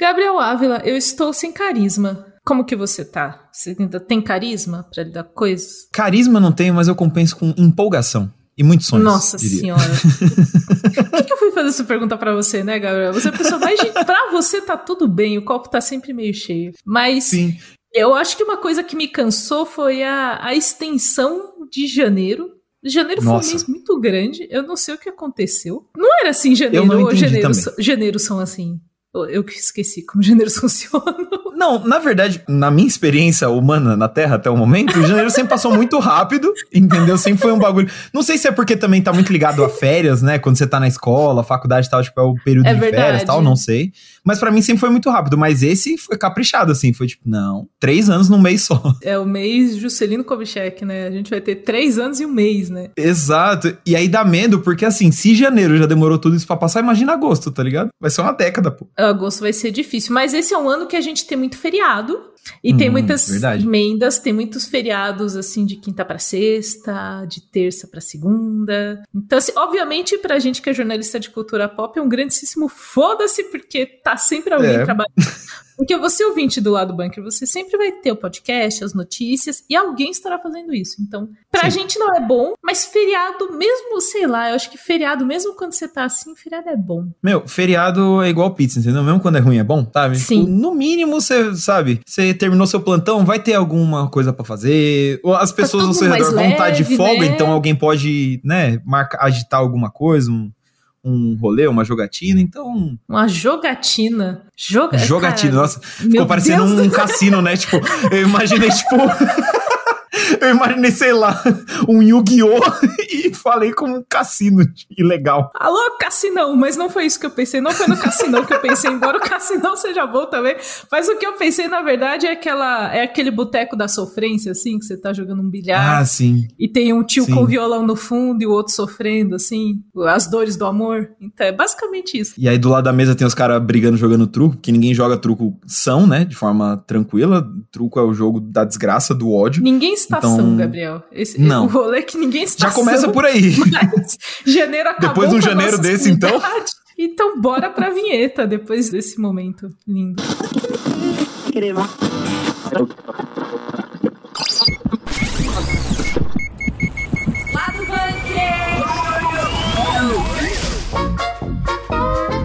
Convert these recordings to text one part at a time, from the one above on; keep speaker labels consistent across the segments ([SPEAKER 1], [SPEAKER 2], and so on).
[SPEAKER 1] Gabriel Ávila, eu estou sem carisma. Como que você tá? Você ainda tem carisma pra lidar com coisas?
[SPEAKER 2] Carisma não tenho, mas eu compenso com empolgação. E muitos sonhos.
[SPEAKER 1] Nossa
[SPEAKER 2] diria.
[SPEAKER 1] senhora. Por que, que eu fui fazer essa pergunta pra você, né, Gabriel? Você é a pessoa mais. Pra você tá tudo bem, o copo tá sempre meio cheio. Mas
[SPEAKER 2] Sim.
[SPEAKER 1] eu acho que uma coisa que me cansou foi a, a extensão de janeiro. Janeiro foi um
[SPEAKER 2] Nossa.
[SPEAKER 1] mês muito grande. Eu não sei o que aconteceu. Não era assim janeiro ou
[SPEAKER 2] entendi
[SPEAKER 1] janeiro, janeiro são assim. Eu- que esqueci como janeiro funciona.
[SPEAKER 2] Não, na verdade, na minha experiência humana na Terra até o momento, o janeiro sempre passou muito rápido, entendeu? Sempre foi um bagulho. Não sei se é porque também tá muito ligado a férias, né? Quando você tá na escola, faculdade e tal, tipo, é o período
[SPEAKER 1] É
[SPEAKER 2] de
[SPEAKER 1] verdade.
[SPEAKER 2] férias e tal, não sei. Mas pra mim sempre foi muito rápido. Mas esse foi caprichado, assim. Foi tipo, não, três anos num mês só.
[SPEAKER 1] É o mês Juscelino Kubitschek, né? A gente vai ter três anos e um mês, né?
[SPEAKER 2] Exato. E aí dá medo, porque assim, se janeiro já demorou tudo isso pra passar, imagina agosto, tá ligado? Vai ser uma década, pô.
[SPEAKER 1] Agosto vai ser difícil, mas esse é um ano que a gente tem muito feriado. E tem
[SPEAKER 2] Hum,
[SPEAKER 1] muitas
[SPEAKER 2] verdade.
[SPEAKER 1] emendas, tem muitos feriados assim de quinta pra sexta, de terça pra segunda. Então, assim, obviamente, pra gente que é jornalista de cultura pop, é um grandíssimo foda-se, porque tá sempre alguém
[SPEAKER 2] É.
[SPEAKER 1] trabalhando. Porque você, ouvinte do lado bunker, você sempre vai ter o podcast, as notícias, e alguém estará fazendo isso. Então, pra
[SPEAKER 2] Sim.
[SPEAKER 1] gente não é bom, mas feriado, mesmo, sei lá, eu acho que feriado, mesmo quando você tá assim, feriado é bom.
[SPEAKER 2] Meu, feriado é igual pizza, entendeu? Mesmo quando é ruim é bom, sabe?
[SPEAKER 1] Sim.
[SPEAKER 2] Tipo, no mínimo, você sabe, você terminou seu plantão, vai ter alguma coisa pra fazer. Ou as pessoas ao
[SPEAKER 1] todo
[SPEAKER 2] seu redor vão estar de
[SPEAKER 1] leve,
[SPEAKER 2] folga,
[SPEAKER 1] né?
[SPEAKER 2] então alguém pode, né, marcar, agitar alguma coisa, um, um rolê, uma jogatina. Então,
[SPEAKER 1] Uma jogatina. Joga
[SPEAKER 2] jogatina,
[SPEAKER 1] cara,
[SPEAKER 2] nossa, ficou parecendo
[SPEAKER 1] Deus
[SPEAKER 2] um cassino, né? Tipo, eu imaginei, tipo. Eu imaginei, sei lá, um Yu-Gi-Oh! e falei como um cassino ilegal.
[SPEAKER 1] Alô, Cassinão, mas não foi isso que eu pensei. Não foi no Cassinão que eu pensei, embora o Cassinão seja bom também. Mas o que eu pensei, na verdade, é aquela é aquele boteco da sofrência, assim, que você tá jogando um bilhar
[SPEAKER 2] Ah, sim.
[SPEAKER 1] e tem um tio
[SPEAKER 2] sim.
[SPEAKER 1] com violão no fundo e o outro sofrendo, assim, as dores do amor. Então é basicamente isso.
[SPEAKER 2] E aí do lado da mesa tem os caras brigando jogando truco, que ninguém joga truco são, né? De forma tranquila. Truco é o jogo da desgraça, do ódio.
[SPEAKER 1] Ninguém estação,
[SPEAKER 2] Então,
[SPEAKER 1] Gabriel. Esse,
[SPEAKER 2] não.
[SPEAKER 1] O rolê é que ninguém estação.
[SPEAKER 2] Já começa por aí.
[SPEAKER 1] Janeiro acabou.
[SPEAKER 2] Depois de um janeiro desse, então?
[SPEAKER 1] Então bora pra vinheta depois desse momento lindo.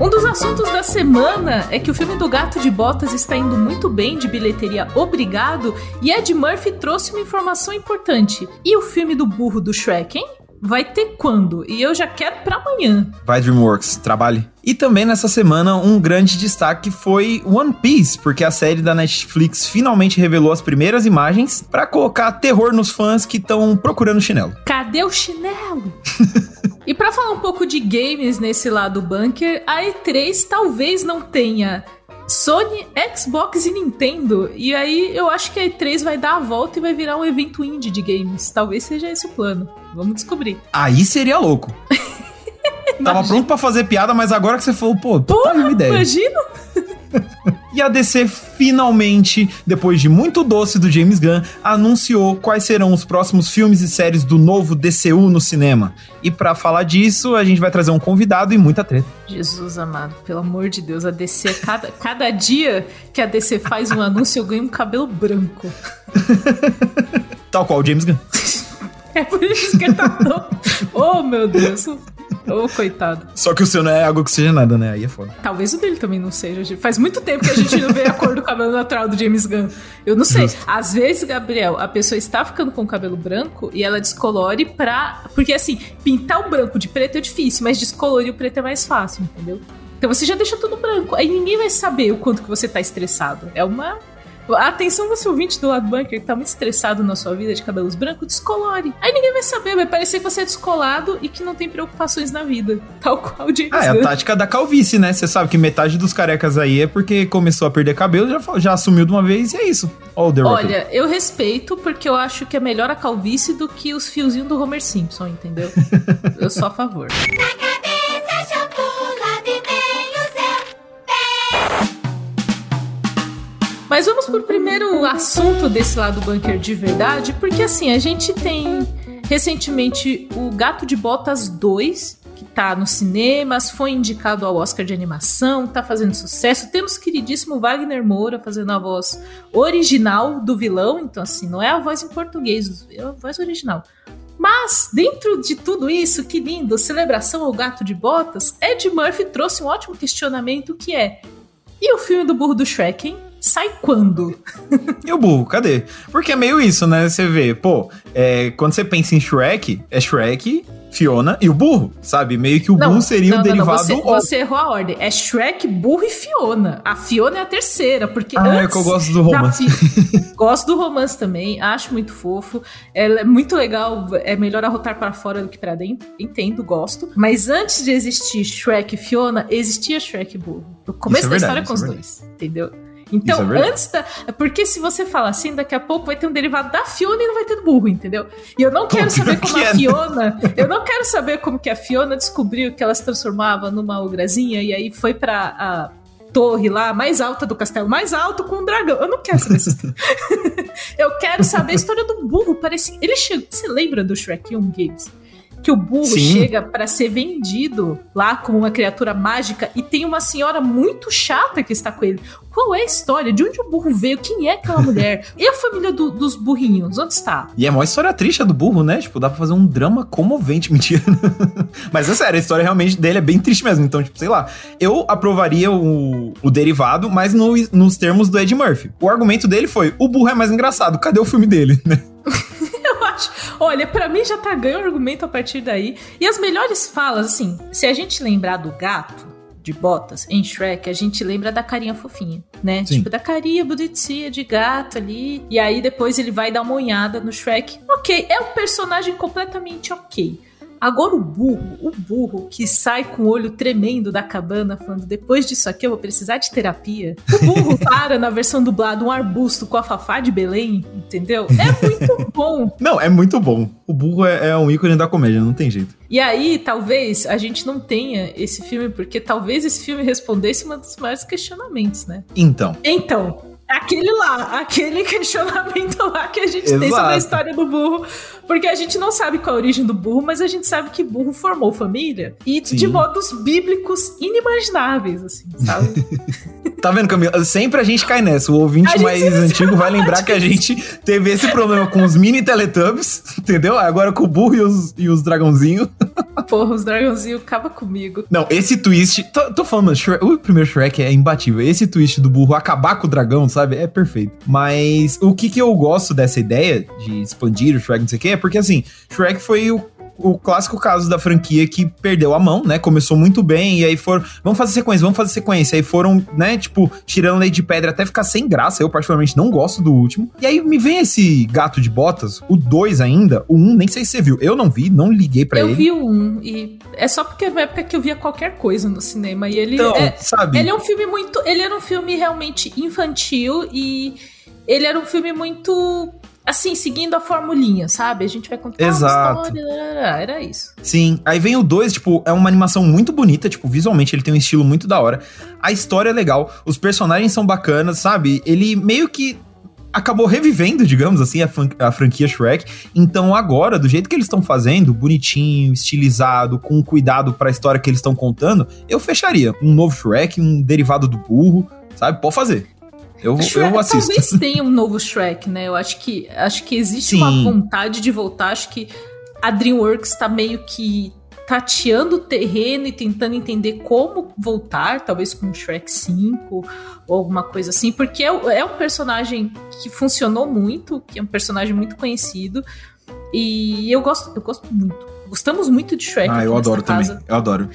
[SPEAKER 1] Um dos assuntos da semana é que o filme do Gato de Botas está indo muito bem de bilheteria, obrigado, e Ed Murphy trouxe uma informação importante. E o filme do burro do Shrek, hein? Vai ter quando? E eu já quero pra amanhã.
[SPEAKER 2] Vai DreamWorks, trabalhe. E também nessa semana, um grande destaque foi One Piece, porque a série da Netflix finalmente revelou as primeiras imagens pra colocar terror nos fãs que estão procurando chinelo.
[SPEAKER 1] Cadê o chinelo? e pra falar um pouco de games nesse lado bunker, a E3 talvez não tenha Sony, Xbox e Nintendo. E aí eu acho que a E3 vai dar a volta e vai virar um evento indie de games. Talvez seja esse o plano. Vamos descobrir.
[SPEAKER 2] Aí seria louco. Tava pronto pra fazer piada, mas agora que você falou, pô, tá aí uma ideia.
[SPEAKER 1] Imagina?
[SPEAKER 2] A DC finalmente, depois de muito doce do James Gunn, anunciou quais serão os próximos filmes e séries do novo DCU no cinema. E pra falar disso, a gente vai trazer um convidado e muita treta.
[SPEAKER 1] Jesus amado, pelo amor de Deus, a DC, cada, cada dia que a DC faz um anúncio, eu ganho um cabelo branco.
[SPEAKER 2] Tal qual o James Gunn.
[SPEAKER 1] É por isso que ele tá tão. Oh, meu Deus. Ô, coitado.
[SPEAKER 2] Só que o seu não é água oxigenada, né? Aí é foda.
[SPEAKER 1] Talvez o dele também não seja. Faz muito tempo que a gente não vê a cor do cabelo natural do James Gunn. Eu não sei.
[SPEAKER 2] Justo.
[SPEAKER 1] Às vezes, Gabriel, a pessoa está ficando com o cabelo branco e ela descolore pra. Porque assim, pintar o branco de preto é difícil, mas descolorir o preto é mais fácil, entendeu? Então você já deixa tudo branco. Aí ninguém vai saber o quanto que você tá estressado. É uma. Atenção, você ouvinte do lado bunker que tá muito estressado na sua vida de cabelos brancos, descolore. Aí ninguém vai saber, vai parecer que você é descolado e que não tem preocupações na vida. Tal qual o James
[SPEAKER 2] Ah, é a tática da calvície, né? Você sabe que metade dos carecas aí é porque começou a perder cabelo, já, já assumiu de uma vez e é isso. The Rock.
[SPEAKER 1] Olha, eu respeito porque eu acho que é melhor a calvície do que os fiozinhos do Homer Simpson, entendeu? eu sou a favor. Mas vamos pro primeiro assunto desse lado bunker de verdade, porque assim, a gente tem recentemente o Gato de Botas 2, que tá nos cinemas, foi indicado ao Oscar de animação, tá fazendo sucesso. Temos o queridíssimo Wagner Moura fazendo a voz original do vilão, então assim, não é a voz em português, é a voz original. Mas, dentro de tudo isso, que lindo, celebração ao gato de botas, Ed Murphy trouxe um ótimo questionamento que é: e o filme do burro do Shrek, hein? Sai quando?
[SPEAKER 2] e o burro, cadê? Porque é meio isso, né? Você vê, pô, é, quando você pensa em Shrek, é Shrek, Fiona e o burro, sabe? Meio que o não, burro seria não, o não, derivado.
[SPEAKER 1] Você, você, errou a ordem. É Shrek, burro e Fiona. A Fiona é a terceira, porque.
[SPEAKER 2] Ah, é que eu gosto do romance.
[SPEAKER 1] Fi... gosto do romance também, acho muito fofo. Ela é muito legal, é melhor arrotar para fora do que para dentro. Entendo, gosto. Mas antes de existir Shrek e Fiona, existia Shrek e burro. No começo é da história com os é dois, entendeu? Então, é antes da. Porque se você fala assim, daqui a pouco vai ter um derivado da Fiona e não vai ter do burro, entendeu? E eu não quero saber como a Fiona. Eu não quero saber como que a Fiona descobriu que ela se transformava numa ograzinha e aí foi pra. A, torre lá, mais alta do castelo, mais alto com um dragão. Eu não quero saber essa história. eu quero saber a história do burro. Parece. Ele chegou. Você lembra do Shrek 1 Games? Que o burro Sim. chega para ser vendido lá como uma criatura mágica e tem uma senhora muito chata que está com ele. Qual é a história? De onde o burro veio? Quem é aquela mulher? E a família do, dos burrinhos? Onde está?
[SPEAKER 2] E é uma história triste do burro, né? Tipo, dá pra fazer um drama comovente. Mentira. Mas é sério, a história realmente dele é bem triste mesmo. Então, tipo, sei lá. Eu aprovaria o, o derivado, mas no, nos termos do Ed Murphy. O argumento dele foi: o burro é mais engraçado. Cadê o filme dele, né?
[SPEAKER 1] acho. Olha, para mim já tá ganho o argumento a partir daí. E as melhores falas, assim, se a gente lembrar do gato de botas em Shrek, a gente lembra da carinha fofinha, né? Sim. Tipo, da carinha bonitinha de gato ali. E aí depois ele vai dar uma olhada no Shrek. Ok, é um personagem completamente ok. Agora o burro, o burro que sai com o olho tremendo da cabana, falando: depois disso aqui eu vou precisar de terapia. O burro para na versão dublada um arbusto com a Fafá de Belém, entendeu? É muito bom.
[SPEAKER 2] Não, é muito bom. O burro é, é um ícone da comédia, não tem jeito.
[SPEAKER 1] E aí, talvez a gente não tenha esse filme, porque talvez esse filme respondesse um dos maiores questionamentos, né?
[SPEAKER 2] Então.
[SPEAKER 1] Então, Aquele lá, aquele questionamento lá que a gente Exato. tem sobre a história do burro. Porque a gente não sabe qual a origem do burro, mas a gente sabe que burro formou família. E Sim. de modos bíblicos inimagináveis, assim, sabe?
[SPEAKER 2] tá vendo, Camila? Sempre a gente cai nessa. O ouvinte mais antigo vai lembrar que a gente teve esse problema com os mini Teletubbies, entendeu? Agora com o burro e os, e os dragãozinhos.
[SPEAKER 1] Porra, os dragãozinhos acaba comigo.
[SPEAKER 2] Não, esse twist. Tô, tô falando, Shrek, o primeiro Shrek é imbatível. Esse twist do burro acabar com o dragão, sabe? É perfeito. Mas o que que eu gosto dessa ideia de expandir o Shrek, não sei o quê, é porque assim, Shrek foi o o clássico caso da franquia que perdeu a mão, né? Começou muito bem e aí foram, vamos fazer sequência, vamos fazer sequência. Aí foram, né, tipo, tirando lei de pedra até ficar sem graça. Eu particularmente não gosto do último. E aí me vem esse gato de botas, o 2 ainda, o 1, um, nem sei se você viu. Eu não vi, não liguei para ele.
[SPEAKER 1] Eu vi o 1 um, e é só porque na época que eu via qualquer coisa no cinema e ele então, é, sabe? Ele é um filme muito, ele era um filme realmente infantil e ele era um filme muito assim, seguindo a formulinha, sabe? A gente vai contar Exato. uma história, era isso.
[SPEAKER 2] Sim, aí vem o 2, tipo, é uma animação muito bonita, tipo, visualmente ele tem um estilo muito da hora. A história é legal, os personagens são bacanas, sabe? Ele meio que acabou revivendo, digamos assim, a, a franquia Shrek. Então agora, do jeito que eles estão fazendo, bonitinho, estilizado, com cuidado para a história que eles estão contando, eu fecharia um novo Shrek, um derivado do burro, sabe? Pode fazer. Eu, Shrek, eu assisto.
[SPEAKER 1] Talvez tenha um novo Shrek, né? Eu acho que, acho que existe Sim. uma vontade de voltar. Acho que a DreamWorks tá meio que tateando o terreno e tentando entender como voltar, talvez com Shrek 5 ou alguma coisa assim, porque é, é um personagem que funcionou muito, que é um personagem muito conhecido. E eu gosto, eu gosto muito. Gostamos muito de Shrek.
[SPEAKER 2] Ah, eu adoro casa. também. Eu adoro.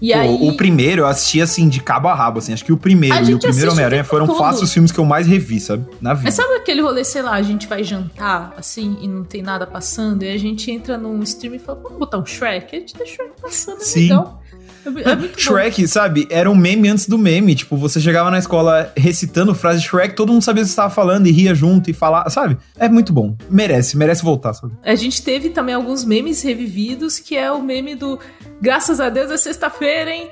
[SPEAKER 2] E Pô, aí... O primeiro eu assisti assim, de cabo a rabo, assim. Acho que o primeiro e o primeiro Homem-Aranha foram fácil os filmes que eu mais revi, sabe? Na vida.
[SPEAKER 1] Mas sabe aquele rolê, sei lá, a gente vai jantar, assim, e não tem nada passando, e a gente entra num stream e fala, vamos botar um Shrek? A gente deixa o Shrek passando, é Sim. legal.
[SPEAKER 2] É, é Shrek, bom. sabe? Era um meme antes do meme. Tipo, você chegava na escola recitando frase de Shrek, todo mundo sabia o que você estava falando e ria junto e falava, sabe? É muito bom. Merece, merece voltar, sabe?
[SPEAKER 1] A gente teve também alguns memes revividos, que é o meme do Graças a Deus é sexta-feira, hein?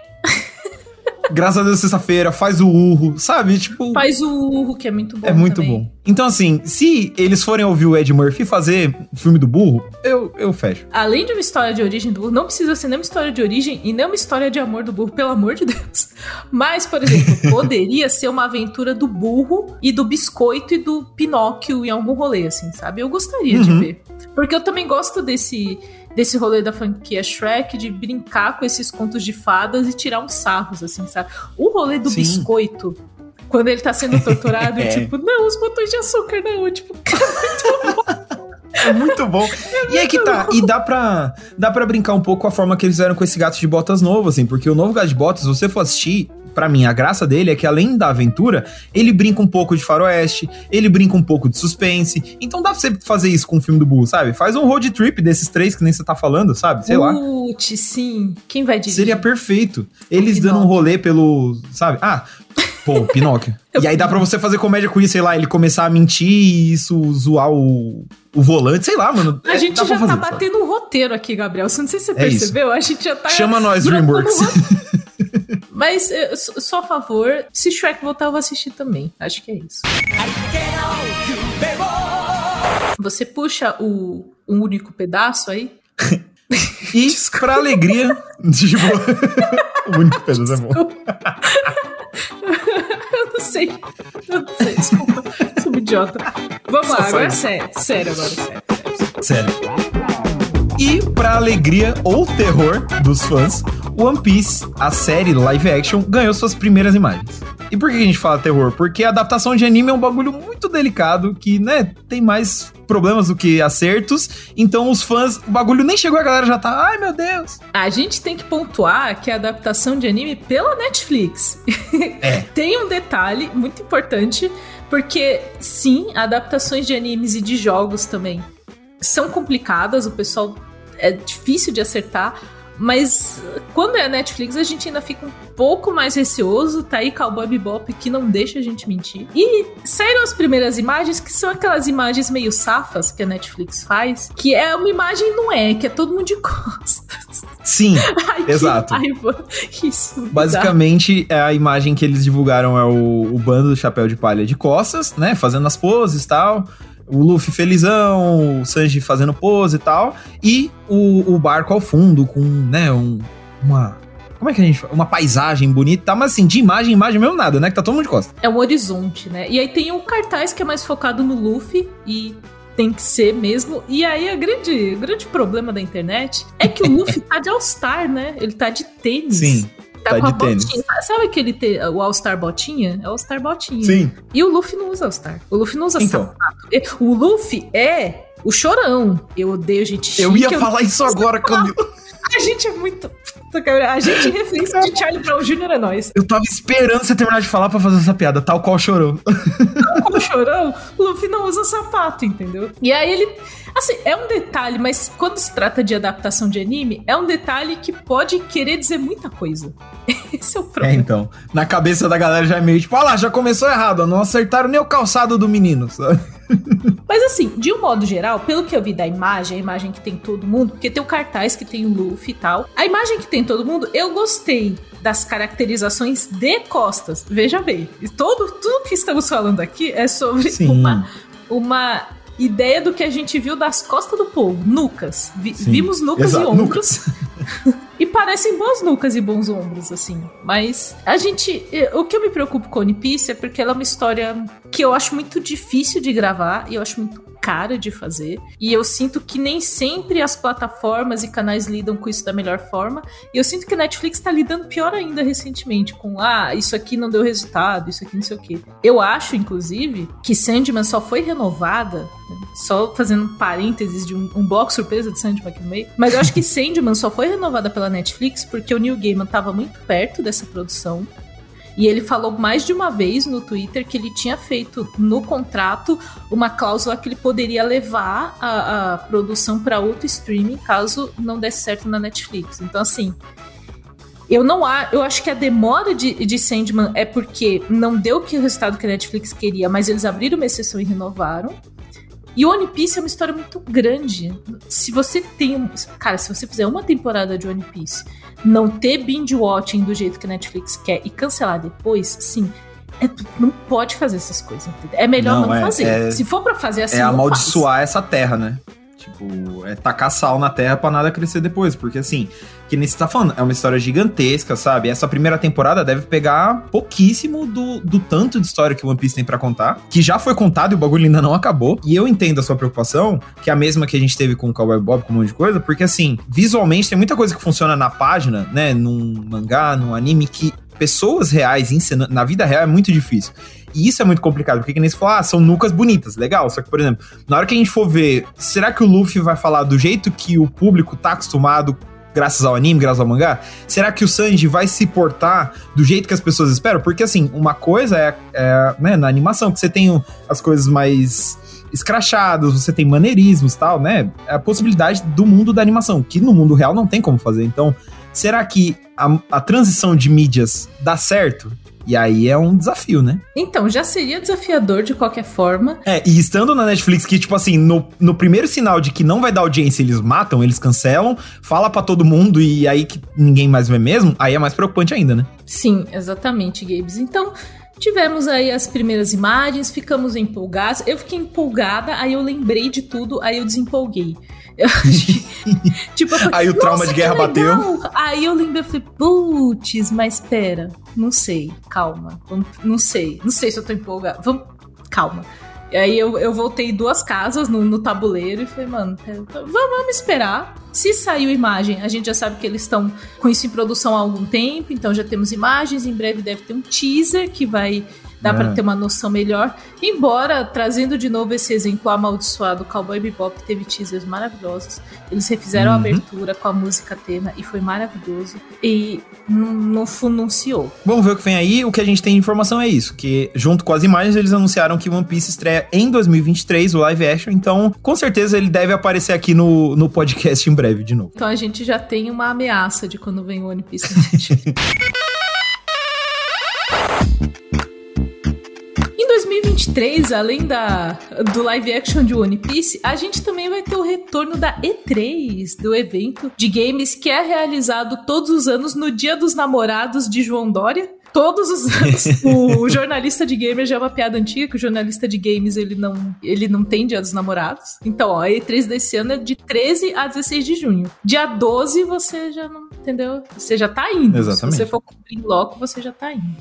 [SPEAKER 2] Graças a Deus, sexta-feira, faz o urro, sabe? Tipo.
[SPEAKER 1] Faz o urro, que é muito bom.
[SPEAKER 2] É muito
[SPEAKER 1] também.
[SPEAKER 2] bom. Então, assim, se eles forem ouvir o Ed Murphy fazer o filme do burro, eu, eu fecho.
[SPEAKER 1] Além de uma história de origem do burro, não precisa ser nem uma história de origem e nem uma história de amor do burro, pelo amor de Deus. Mas, por exemplo, poderia ser uma aventura do burro e do biscoito e do Pinóquio em algum rolê, assim, sabe? Eu gostaria de
[SPEAKER 2] Uhum.
[SPEAKER 1] ver. Porque eu também gosto desse. Desse rolê da franquia Shrek, de brincar com esses contos de fadas e tirar uns sarros, assim, sabe? O rolê do
[SPEAKER 2] Sim.
[SPEAKER 1] biscoito, quando ele tá sendo torturado,
[SPEAKER 2] É.
[SPEAKER 1] tipo, não, os botões de açúcar, não. Tipo,
[SPEAKER 2] É muito bom. e aí que tá, e dá pra, dá pra brincar um pouco com a forma que eles fizeram com esse gato de botas novo, assim, porque o novo gato de botas, se você for assistir, pra mim, a graça dele é que além da aventura, ele brinca um pouco de faroeste, ele brinca um pouco de suspense, então dá pra você fazer isso com o filme do Burro, sabe? Faz um road trip desses três que nem você tá falando, sabe? Sei lá.
[SPEAKER 1] Putz, sim. Quem vai dirigir?
[SPEAKER 2] Seria perfeito. Eles dando um rolê pelo, sabe? Ah, pô, Pinóquio. e aí dá pra você fazer comédia com isso, sei lá, ele começar a mentir e isso zoar o, o volante, sei lá, mano.
[SPEAKER 1] A
[SPEAKER 2] É,
[SPEAKER 1] gente já tá
[SPEAKER 2] fazer, sabe?
[SPEAKER 1] batendo um roteiro aqui, Gabriel. Não sei se você
[SPEAKER 2] É
[SPEAKER 1] percebeu, a gente já tá.
[SPEAKER 2] Chama nós, DreamWorks.
[SPEAKER 1] Mas sou sou a favor. Se Shrek voltar, eu vou assistir também. Acho que é isso. Você puxa o um único pedaço aí?
[SPEAKER 2] E, pra alegria, tipo, o único pedaço é bom.
[SPEAKER 1] Eu não sei. Eu não sei, desculpa. Sou idiota. Vamos lá,
[SPEAKER 2] Só
[SPEAKER 1] agora é sério. Sério agora, sério.
[SPEAKER 2] Sério. E pra alegria ou terror dos fãs, One Piece, a série live action, ganhou suas primeiras imagens. E por que a gente fala terror? Porque a adaptação de anime é um bagulho muito delicado, que, né, tem mais problemas do que acertos. Então os fãs, o bagulho nem chegou, a galera já tá, ai meu Deus.
[SPEAKER 1] A gente tem que pontuar que a adaptação de anime pela Netflix
[SPEAKER 2] É.
[SPEAKER 1] tem um detalhe muito importante, porque sim, adaptações de animes e de jogos também são complicadas, o pessoal é difícil de acertar, mas quando é a Netflix a gente ainda fica um pouco mais receoso, tá aí Cowboy Bebop que não deixa a gente mentir. E saíram as primeiras imagens, que são aquelas imagens meio safas que a Netflix faz, que é uma imagem não é, que é todo mundo de costas.
[SPEAKER 2] Sim,
[SPEAKER 1] Ai,
[SPEAKER 2] Exato.
[SPEAKER 1] Raiva. Isso. dá.
[SPEAKER 2] basicamente é a imagem que eles divulgaram é o, o bando do chapéu de palha de costas, né, fazendo as poses e tal. O Luffy felizão, o Sanji fazendo pose e tal. E o, o barco ao fundo com, né, um, uma... Como é que a gente fala? Uma paisagem bonita, tá? Mas assim, de imagem, imagem mesmo nada, né? Que tá todo mundo de costas.
[SPEAKER 1] É um horizonte, né? E aí tem o cartaz que é mais focado no Luffy e tem que ser mesmo. E aí a grande, o grande problema da internet é que o Luffy tá de All-Star, né? Ele tá de tênis.
[SPEAKER 2] Sim,
[SPEAKER 1] Tá,
[SPEAKER 2] tá
[SPEAKER 1] com a
[SPEAKER 2] tênis.
[SPEAKER 1] botinha. Sabe aquele te- o All-Star botinha? É o All-Star botinha. E o Luffy não usa All-Star. O Luffy não usa
[SPEAKER 2] Então.
[SPEAKER 1] sapato. O Luffy é o chorão. Eu odeio gente chique.
[SPEAKER 2] Eu ia falar isso agora, Camilo.
[SPEAKER 1] A gente é muito. A gente é referência de Charlie Brown Jr. é nós.
[SPEAKER 2] Eu tava esperando você terminar de falar pra fazer essa piada, tal qual chorou.
[SPEAKER 1] Como chorão, o Luffy não usa sapato, entendeu? E aí ele. Assim, é um detalhe, mas quando se trata de adaptação de anime, é um detalhe que pode querer dizer muita coisa. Esse é o
[SPEAKER 2] É,
[SPEAKER 1] problema.
[SPEAKER 2] então. Na cabeça da galera já é meio tipo, ah lá, já começou errado, ó, não acertaram nem o calçado do menino, sabe?
[SPEAKER 1] Mas assim, de um modo geral, pelo que eu vi da imagem, a imagem que tem todo mundo, porque tem o cartaz que tem o Luffy e tal. A imagem que tem todo mundo, eu gostei das caracterizações de costas. Veja bem, e todo, tudo que estamos falando aqui é sobre
[SPEAKER 2] Sim.
[SPEAKER 1] uma, uma ideia do que a gente viu das costas do povo. Nucas. Vi- vimos nucas
[SPEAKER 2] Exato,
[SPEAKER 1] e ombros. E parecem boas nucas e bons ombros, assim. Mas a gente. O que eu me preocupo com One Piece é porque ela é uma história que eu acho muito difícil de gravar e eu acho muito cara de fazer. E eu sinto que nem sempre as plataformas e canais lidam com isso da melhor forma. E eu sinto que a Netflix tá lidando pior ainda recentemente, com ah, isso aqui não deu resultado, isso aqui não sei o quê. Eu acho, inclusive, que Sandman só foi renovada, né, só fazendo um parênteses de um, um bloco surpresa de Sandman aqui no meio, mas eu acho que Sandman só foi renovada pela Netflix porque o Neil Gaiman tava muito perto dessa produção. E ele falou mais de uma vez no Twitter que ele tinha feito no contrato uma cláusula que ele poderia levar a, a produção para outro streaming caso não desse certo na Netflix. Então, assim, eu não a, eu acho que a demora de, de Sandman é porque não deu o resultado que a Netflix queria, mas eles abriram uma exceção e renovaram. E One Piece é uma história muito grande. Se você tem. Cara, se você fizer uma temporada de One Piece, não ter binge watching do jeito que a Netflix quer e cancelar depois, sim. É, não pode fazer essas coisas. Entendeu? É melhor não, não é, fazer. É, se for para fazer assim.
[SPEAKER 2] É amaldiçoar essa terra, né? Tipo, é tacar sal na terra pra nada crescer depois. Porque assim, que nem você tá falando, é uma história gigantesca, sabe? Essa primeira temporada deve pegar pouquíssimo do, do tanto de história que o One Piece tem para contar, que já foi contado e o bagulho ainda não acabou. E eu entendo a sua preocupação, que é a mesma que a gente teve com o Cowboy Bob, com um monte de coisa, porque assim, visualmente tem muita coisa que funciona na página, né? Num mangá, num anime, que pessoas reais ensinando, na vida real é muito difícil. E isso é muito complicado, porque que nem você falou, ah, são nucas bonitas, legal. Só que, por exemplo, na hora que a gente for ver, será que o Luffy vai falar do jeito que o público tá acostumado graças ao anime, graças ao mangá? Será que o Sanji vai se portar do jeito que as pessoas esperam? Porque, assim, uma coisa é, é né, na animação, que você tem as coisas mais escrachadas, você tem maneirismos tal, né? É a possibilidade do mundo da animação, que no mundo real não tem como fazer. Então, será que a, a transição de mídias dá certo? E aí é um desafio, né?
[SPEAKER 1] Então, já seria desafiador de qualquer forma.
[SPEAKER 2] É, e estando na Netflix, que, tipo assim, no, no primeiro sinal de que não vai dar audiência, eles matam, eles cancelam, fala para todo mundo e aí que ninguém mais vê mesmo, aí é mais preocupante ainda, né?
[SPEAKER 1] Sim, exatamente, Gabes. Então. Tivemos aí as primeiras imagens, ficamos empolgados. Eu fiquei empolgada, aí eu lembrei de tudo, aí eu desempolguei. Eu
[SPEAKER 2] tipo, falei, aí o trauma de guerra bateu.
[SPEAKER 1] Aí eu lembrei, eu falei, putz, mas espera, não sei, calma, não sei, não sei se eu tô empolgada, vamos, calma. E aí eu, eu voltei duas casas no, no tabuleiro e falei, mano, vamos, vamos esperar. Se saiu imagem, a gente já sabe que eles estão com isso em produção há algum tempo, então já temos imagens, em breve deve ter um teaser que vai dá é. para ter uma noção melhor. Embora, trazendo de novo esse exemplo amaldiçoado, Cowboy Bebop teve teasers maravilhosos. Eles refizeram uhum. a abertura com a música tema e foi maravilhoso. E não anunciou.
[SPEAKER 2] Vamos ver o que vem aí. O que a gente tem de informação é isso, que junto com as imagens eles anunciaram que One Piece estreia em 2023, o live action. Então, com certeza ele deve aparecer aqui no, no podcast em breve de novo.
[SPEAKER 1] Então a gente já tem uma ameaça de quando vem o One Piece. 2023, além da, do live action de One Piece, a gente também vai ter o retorno da E3, do evento de games que é realizado todos os anos no Dia dos Namorados de João Dória todos os anos. o, jornalista de games já é uma piada antiga, que o jornalista de games ele não, ele não tem dia dos namorados. Então, ó, a E3 desse ano é de 13 a 16 de junho. Dia 12 você já não, entendeu? Você já tá indo. Exatamente. Se você for cumprir loco, você já tá indo.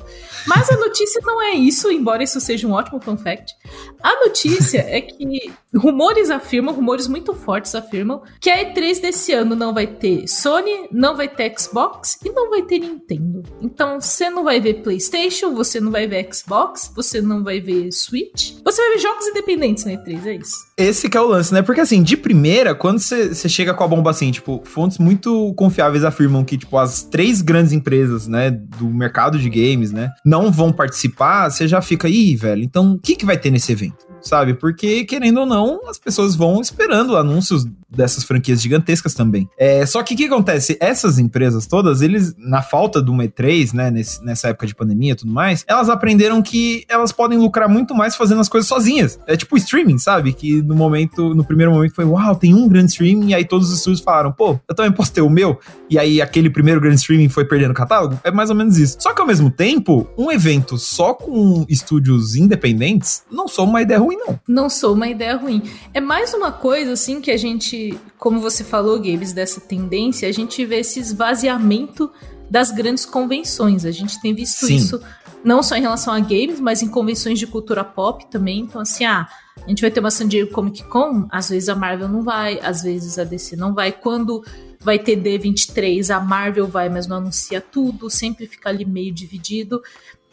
[SPEAKER 1] Mas a notícia não é isso, embora isso seja um ótimo fun fact. A notícia é que rumores afirmam, rumores muito fortes afirmam, que a E3 desse ano não vai ter Sony, não vai ter Xbox e não vai ter Nintendo. Então, você não vai ver PlayStation, você não vai ver Xbox, você não vai ver Switch. Você vai ver jogos independentes na E3, é isso.
[SPEAKER 2] Esse que é o lance, né? Porque assim, de primeira, quando você chega com a bomba assim, tipo, fontes muito confiáveis afirmam que, tipo, as três grandes empresas, né, do mercado de games, né, não vão participar, você já fica, ih, velho, então o que, que vai ter nesse evento? Sabe? Porque, querendo ou não, as pessoas vão esperando anúncios dessas franquias gigantescas também. É, só que o que acontece? Essas empresas todas, eles, na falta do E3, né, nesse, nessa época de pandemia e tudo mais, elas aprenderam que elas podem lucrar muito mais fazendo as coisas sozinhas. É tipo streaming, sabe? Que no momento, no primeiro momento foi, uau, tem um grande streaming, e aí todos os estúdios falaram, pô, eu também posso ter o meu, e aí aquele primeiro grande streaming foi perdendo catálogo. É mais ou menos isso. Só que ao mesmo tempo, um evento só com estúdios independentes não sou uma ideia ruim, não.
[SPEAKER 1] Não sou uma ideia ruim. É mais uma coisa, assim, que a gente como você falou, Gabes, dessa tendência, a gente vê esse esvaziamento das grandes convenções. A gente tem visto Sim. isso não só em relação a games, mas em convenções de cultura pop também. Então, assim, ah, a gente vai ter uma San Diego Comic Con, às vezes a Marvel não vai, às vezes a DC não vai. Quando vai ter D23, a Marvel vai, mas não anuncia tudo, sempre fica ali meio dividido.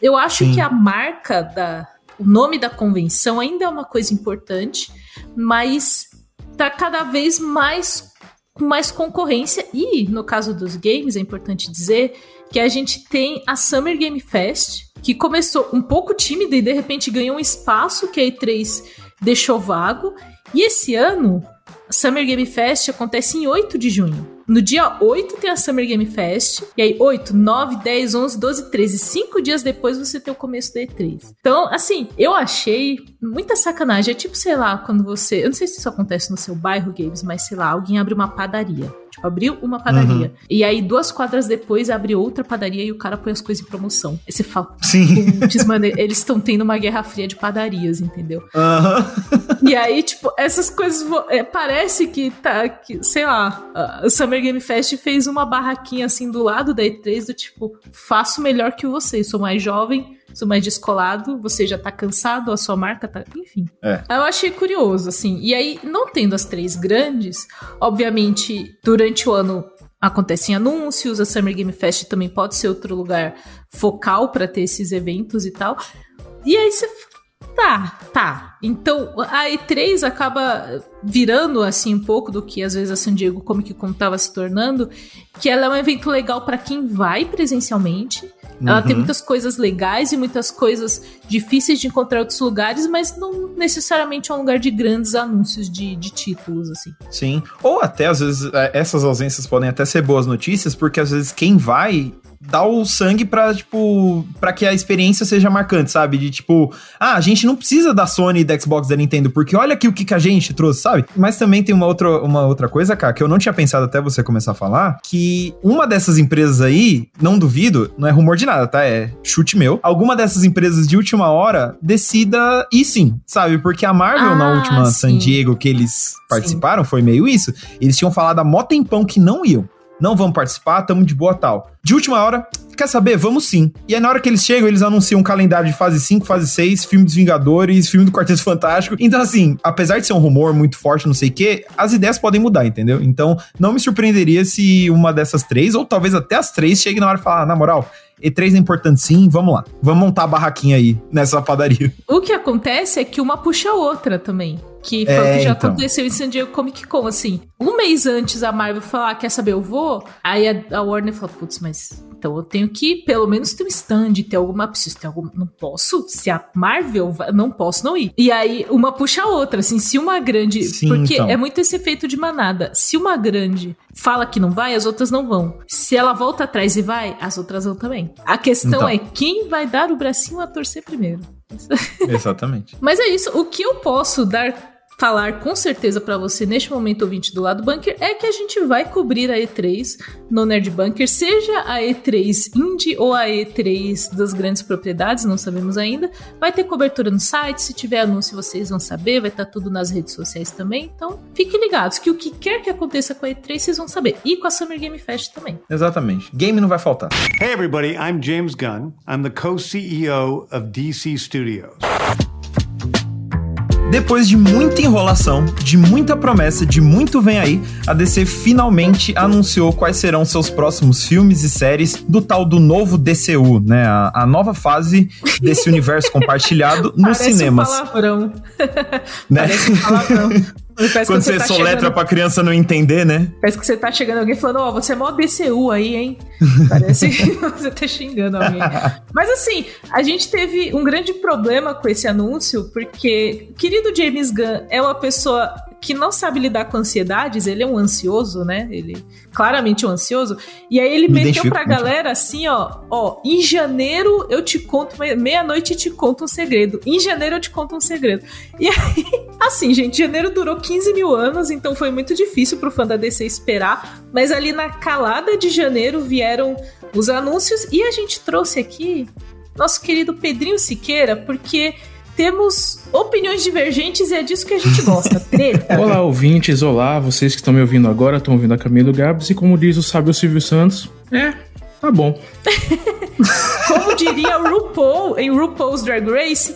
[SPEAKER 1] Eu acho Sim. que a marca da. O nome da convenção ainda é uma coisa importante, mas tá cada vez mais com mais concorrência. E no caso dos games é importante dizer que a gente tem a Summer Game Fest que começou um pouco tímida e de repente ganhou um espaço que a E3 deixou vago. E esse ano a Summer Game Fest acontece em 8 de junho No dia 8 tem a Summer Game Fest. E aí, 8, 9, 10, 11, 12, 13. Cinco dias depois você tem o começo da E3. Então, assim, eu achei muita sacanagem. É tipo, sei lá, quando você. Eu não sei se isso acontece no seu bairro, Games, mas sei lá, alguém abre uma padaria. Tipo, abriu uma padaria. Uhum. E aí, duas quadras depois, abre outra padaria e o cara põe as coisas em promoção. Aí você fala,
[SPEAKER 2] Sim.
[SPEAKER 1] mano, eles estão tendo uma guerra fria de padarias, entendeu?
[SPEAKER 2] Uhum.
[SPEAKER 1] E aí, tipo, essas coisas. É, parece que tá. Que, sei lá, a Summer Game Fest fez uma barraquinha assim do lado da E3 do tipo, faço melhor que você, sou mais jovem sou mais descolado, você já tá cansado, a sua marca tá. Enfim.
[SPEAKER 2] É.
[SPEAKER 1] Eu achei curioso, assim. E aí, não tendo as três grandes, obviamente, durante o ano acontecem anúncios, a Summer Game Fest também pode ser outro lugar focal para ter esses eventos e tal. E aí você Tá, tá. Então, a E3 acaba virando, assim, um pouco do que às vezes a San Diego Comic Con tava se tornando, que ela é um evento legal para quem vai presencialmente, ela uhum. tem muitas coisas legais e muitas coisas difíceis de encontrar em outros lugares, mas não necessariamente é um lugar de grandes anúncios de, de títulos, assim.
[SPEAKER 2] Sim. Ou até, às vezes, é, essas ausências podem até ser boas notícias, porque às vezes quem vai dá o sangue pra, tipo, pra que a experiência seja marcante, sabe? De tipo, ah, a gente não precisa da Sony e da Xbox da Nintendo, porque olha aqui o que, que a gente trouxe, sabe? Mas também tem uma outra, uma outra coisa, cara, que eu não tinha pensado até você começar a falar, que uma dessas empresas aí, não duvido, não é rumor de nada, tá? É chute meu. Alguma dessas empresas de última hora decida ir sim, sabe? Porque a Marvel, ah, na última sim. San Diego que eles participaram, sim. foi meio isso. Eles tinham falado há mó tempão que não iam não vamos participar, tamo de boa tal. De última hora, quer saber? Vamos sim. E aí, na hora que eles chegam, eles anunciam um calendário de fase 5, fase 6, filme dos Vingadores, filme do Quarteto Fantástico. Então, assim, apesar de ser um rumor muito forte, não sei o quê, as ideias podem mudar, entendeu? Então, não me surpreenderia se uma dessas três, ou talvez até as três, chegue na hora e falar, ah, na moral, e3 é importante sim, vamos lá. Vamos montar a barraquinha aí nessa padaria.
[SPEAKER 1] O que acontece é que uma puxa a outra também. Que foi é, o que já então. aconteceu em San Diego Comic Con, assim. Um mês antes a Marvel falar, quer saber, eu vou? Aí a, a Warner falou, putz, mas então eu tenho que pelo menos ter um stand, ter alguma. Preciso ter algum. Não posso? Se a Marvel. Não posso não ir. E aí uma puxa a outra, assim, se uma grande. Sim, porque então. é muito esse efeito de manada. Se uma grande fala que não vai, as outras não vão. Se ela volta atrás e vai, as outras vão também. A questão então. é quem vai dar o bracinho a torcer primeiro.
[SPEAKER 2] Exatamente.
[SPEAKER 1] Mas é isso. O que eu posso dar falar com certeza para você neste momento ouvinte do lado bunker é que a gente vai cobrir a E3 no Nerd Bunker, seja a E3 Indie ou a E3 das grandes propriedades, não sabemos ainda. Vai ter cobertura no site, se tiver anúncio vocês vão saber, vai estar tá tudo nas redes sociais também. Então, fiquem ligados que o que quer que aconteça com a E3 vocês vão saber e com a Summer Game Fest também.
[SPEAKER 2] Exatamente. Game não vai faltar.
[SPEAKER 3] Hey everybody, I'm James Gunn. I'm the co-CEO of DC Studios.
[SPEAKER 2] Depois de muita enrolação, de muita promessa, de muito vem aí, a DC finalmente anunciou quais serão seus próximos filmes e séries do tal do novo DCU, né? A, a nova fase desse universo compartilhado nos
[SPEAKER 1] Parece
[SPEAKER 2] cinemas.
[SPEAKER 1] Um palavrão. Né? Parece um palavrão.
[SPEAKER 2] Quando você, você tá soletra chegando... pra criança não entender, né?
[SPEAKER 1] Parece que você tá chegando alguém falando, ó, oh, você é mó DCU aí, hein? Parece que você tá xingando alguém. Mas assim, a gente teve um grande problema com esse anúncio, porque querido James Gunn é uma pessoa que não sabe lidar com ansiedades, ele é um ansioso, né? Ele claramente é um ansioso. E aí ele Me meteu pra galera assim, ó, ó, em janeiro eu te conto, meia-noite te conto um segredo. Em janeiro eu te conto um segredo. E aí, assim, gente, janeiro durou 15 mil anos, então foi muito difícil pro fã da DC esperar. Mas ali na calada de janeiro vieram os anúncios e a gente trouxe aqui nosso querido Pedrinho Siqueira, porque temos opiniões divergentes e é disso que a gente gosta. Treta.
[SPEAKER 4] Olá, ouvintes. Olá, vocês que estão me ouvindo agora, estão ouvindo a Camilo Gabs. E como diz o sábio Silvio Santos, é, tá bom.
[SPEAKER 1] como diria o RuPaul em RuPaul's Drag Race,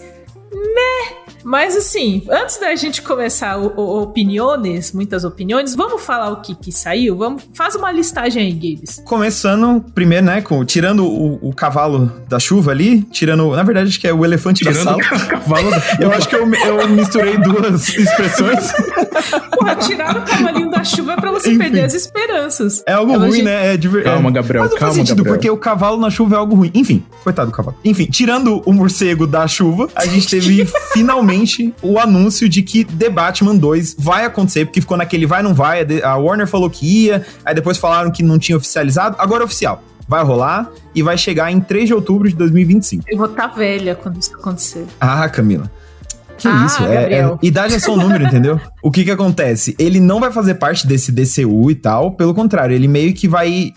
[SPEAKER 1] meh. Mas assim, antes da gente começar o, o, opiniões, muitas opiniões, vamos falar o que que saiu? Vamos, faz uma listagem aí, Gabes.
[SPEAKER 2] Começando primeiro, né, com tirando o, o cavalo da chuva ali, tirando, na verdade acho que é o elefante tirando da sala. O cavalo da... Eu acho que eu, eu misturei duas expressões.
[SPEAKER 1] Porra, tirar o cavalinho da chuva é pra você Enfim. perder as esperanças.
[SPEAKER 2] É algo ruim, gente... né? É
[SPEAKER 4] diver... Calma, Gabriel, Mas não calma, faz sentido,
[SPEAKER 2] Gabriel. porque o cavalo na chuva é algo ruim. Enfim, coitado do cavalo. Enfim, tirando o morcego da chuva, a gente teve finalmente finalmente o anúncio de que The Batman 2 vai acontecer, porque ficou naquele vai não vai, a Warner falou que ia, aí depois falaram que não tinha oficializado, agora é oficial. Vai rolar e vai chegar em 3 de outubro de 2025.
[SPEAKER 1] Eu vou estar tá velha quando isso acontecer.
[SPEAKER 2] Ah, Camila. Que ah, isso? É, é, idade é só um número, entendeu? O que que acontece? Ele não vai fazer parte desse DCU e tal, pelo contrário, ele meio que vai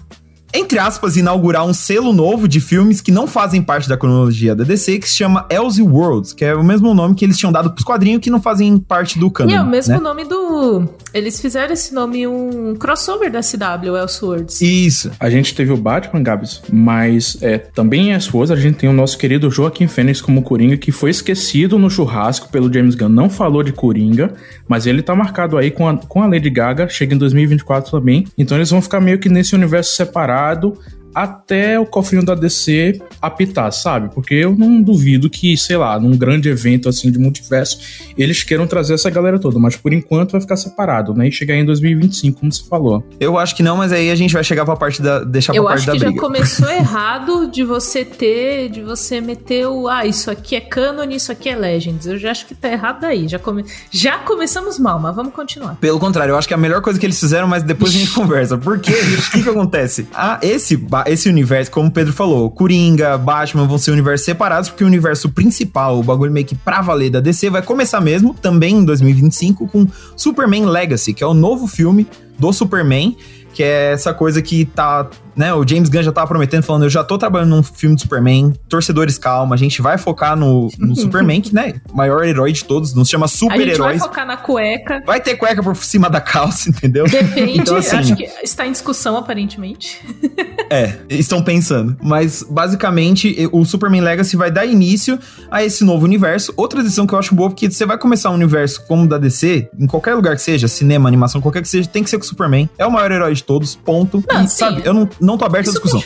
[SPEAKER 2] entre aspas, inaugurar um selo novo de filmes que não fazem parte da cronologia da DC, que se chama Elsie Worlds, que é o mesmo nome que eles tinham dado pros quadrinhos que não fazem parte do canon. E
[SPEAKER 1] é o mesmo né? nome do. Eles fizeram esse nome um crossover da CW, Elseworlds.
[SPEAKER 2] Isso.
[SPEAKER 4] A gente teve o Batman, Gabs, mas é, também em Elseworlds a gente tem o nosso querido Joaquim Fênix como Coringa, que foi esquecido no churrasco pelo James Gunn. Não falou de Coringa, mas ele tá marcado aí com a, com a Lady Gaga, chega em 2024 também. Então eles vão ficar meio que nesse universo separado mercado até o cofrinho da DC apitar, sabe? Porque eu não duvido que, sei lá, num grande evento assim de multiverso, eles queiram trazer essa galera toda, mas por enquanto vai ficar separado, né? E chegar em 2025, como você falou.
[SPEAKER 2] Eu acho que não, mas aí a gente vai chegar pra parte da. deixar pra
[SPEAKER 1] eu
[SPEAKER 2] parte da
[SPEAKER 1] briga.
[SPEAKER 2] Eu acho que
[SPEAKER 1] já começou errado de você ter, de você meter o. Ah, isso aqui é canon, isso aqui é Legends. Eu já acho que tá errado aí. Já, come... já começamos mal, mas vamos continuar.
[SPEAKER 2] Pelo contrário, eu acho que é a melhor coisa que eles fizeram, mas depois a gente conversa. Por quê? O que que acontece? Ah, esse esse universo, como o Pedro falou, Coringa, Batman vão ser universos separados, porque o universo principal, o bagulho meio que pra valer da DC, vai começar mesmo, também em 2025, com Superman Legacy, que é o novo filme do Superman, que é essa coisa que tá né, o James Gunn já tava prometendo, falando, eu já tô trabalhando num filme do Superman, torcedores calma, a gente vai focar no, no Superman, que, né, maior herói de todos, não se chama super-heróis. A gente
[SPEAKER 1] vai focar na cueca.
[SPEAKER 2] Vai ter cueca por cima da calça, entendeu?
[SPEAKER 1] Depende, então, assim, acho que está em discussão, aparentemente.
[SPEAKER 2] é, estão pensando. Mas, basicamente, o Superman Legacy vai dar início a esse novo universo. Outra decisão que eu acho boa, porque você vai começar um universo como o da DC, em qualquer lugar que seja, cinema, animação, qualquer que seja, tem que ser com o Superman. É o maior herói de todos, ponto. Não, e, sim. sabe, eu não, não tô aberto à discussão.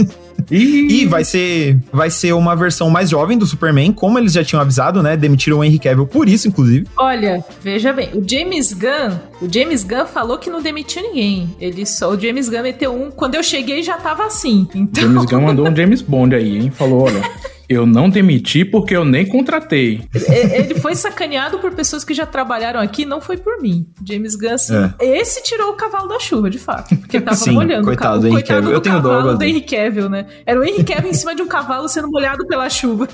[SPEAKER 2] e vai ser, vai ser uma versão mais jovem do Superman, como eles já tinham avisado, né? Demitiram o Henry Cavill por isso, inclusive.
[SPEAKER 1] Olha, veja bem, o James Gunn, o James Gunn falou que não demitiu ninguém. Ele só, o James Gunn meteu um, quando eu cheguei já tava assim. Então...
[SPEAKER 4] James Gunn mandou um James Bond aí, hein? Falou, olha, Eu não demiti porque eu nem contratei.
[SPEAKER 1] Ele foi sacaneado por pessoas que já trabalharam aqui, não foi por mim. James Gunn, assim, é. esse tirou o cavalo da chuva, de fato. Porque tava Sim, molhando
[SPEAKER 2] coitado
[SPEAKER 1] o,
[SPEAKER 2] do, coitado do eu tenho
[SPEAKER 1] cavalo dó, do Henry Cavill, né? Era o Henry Cavill em cima de um cavalo sendo molhado pela chuva.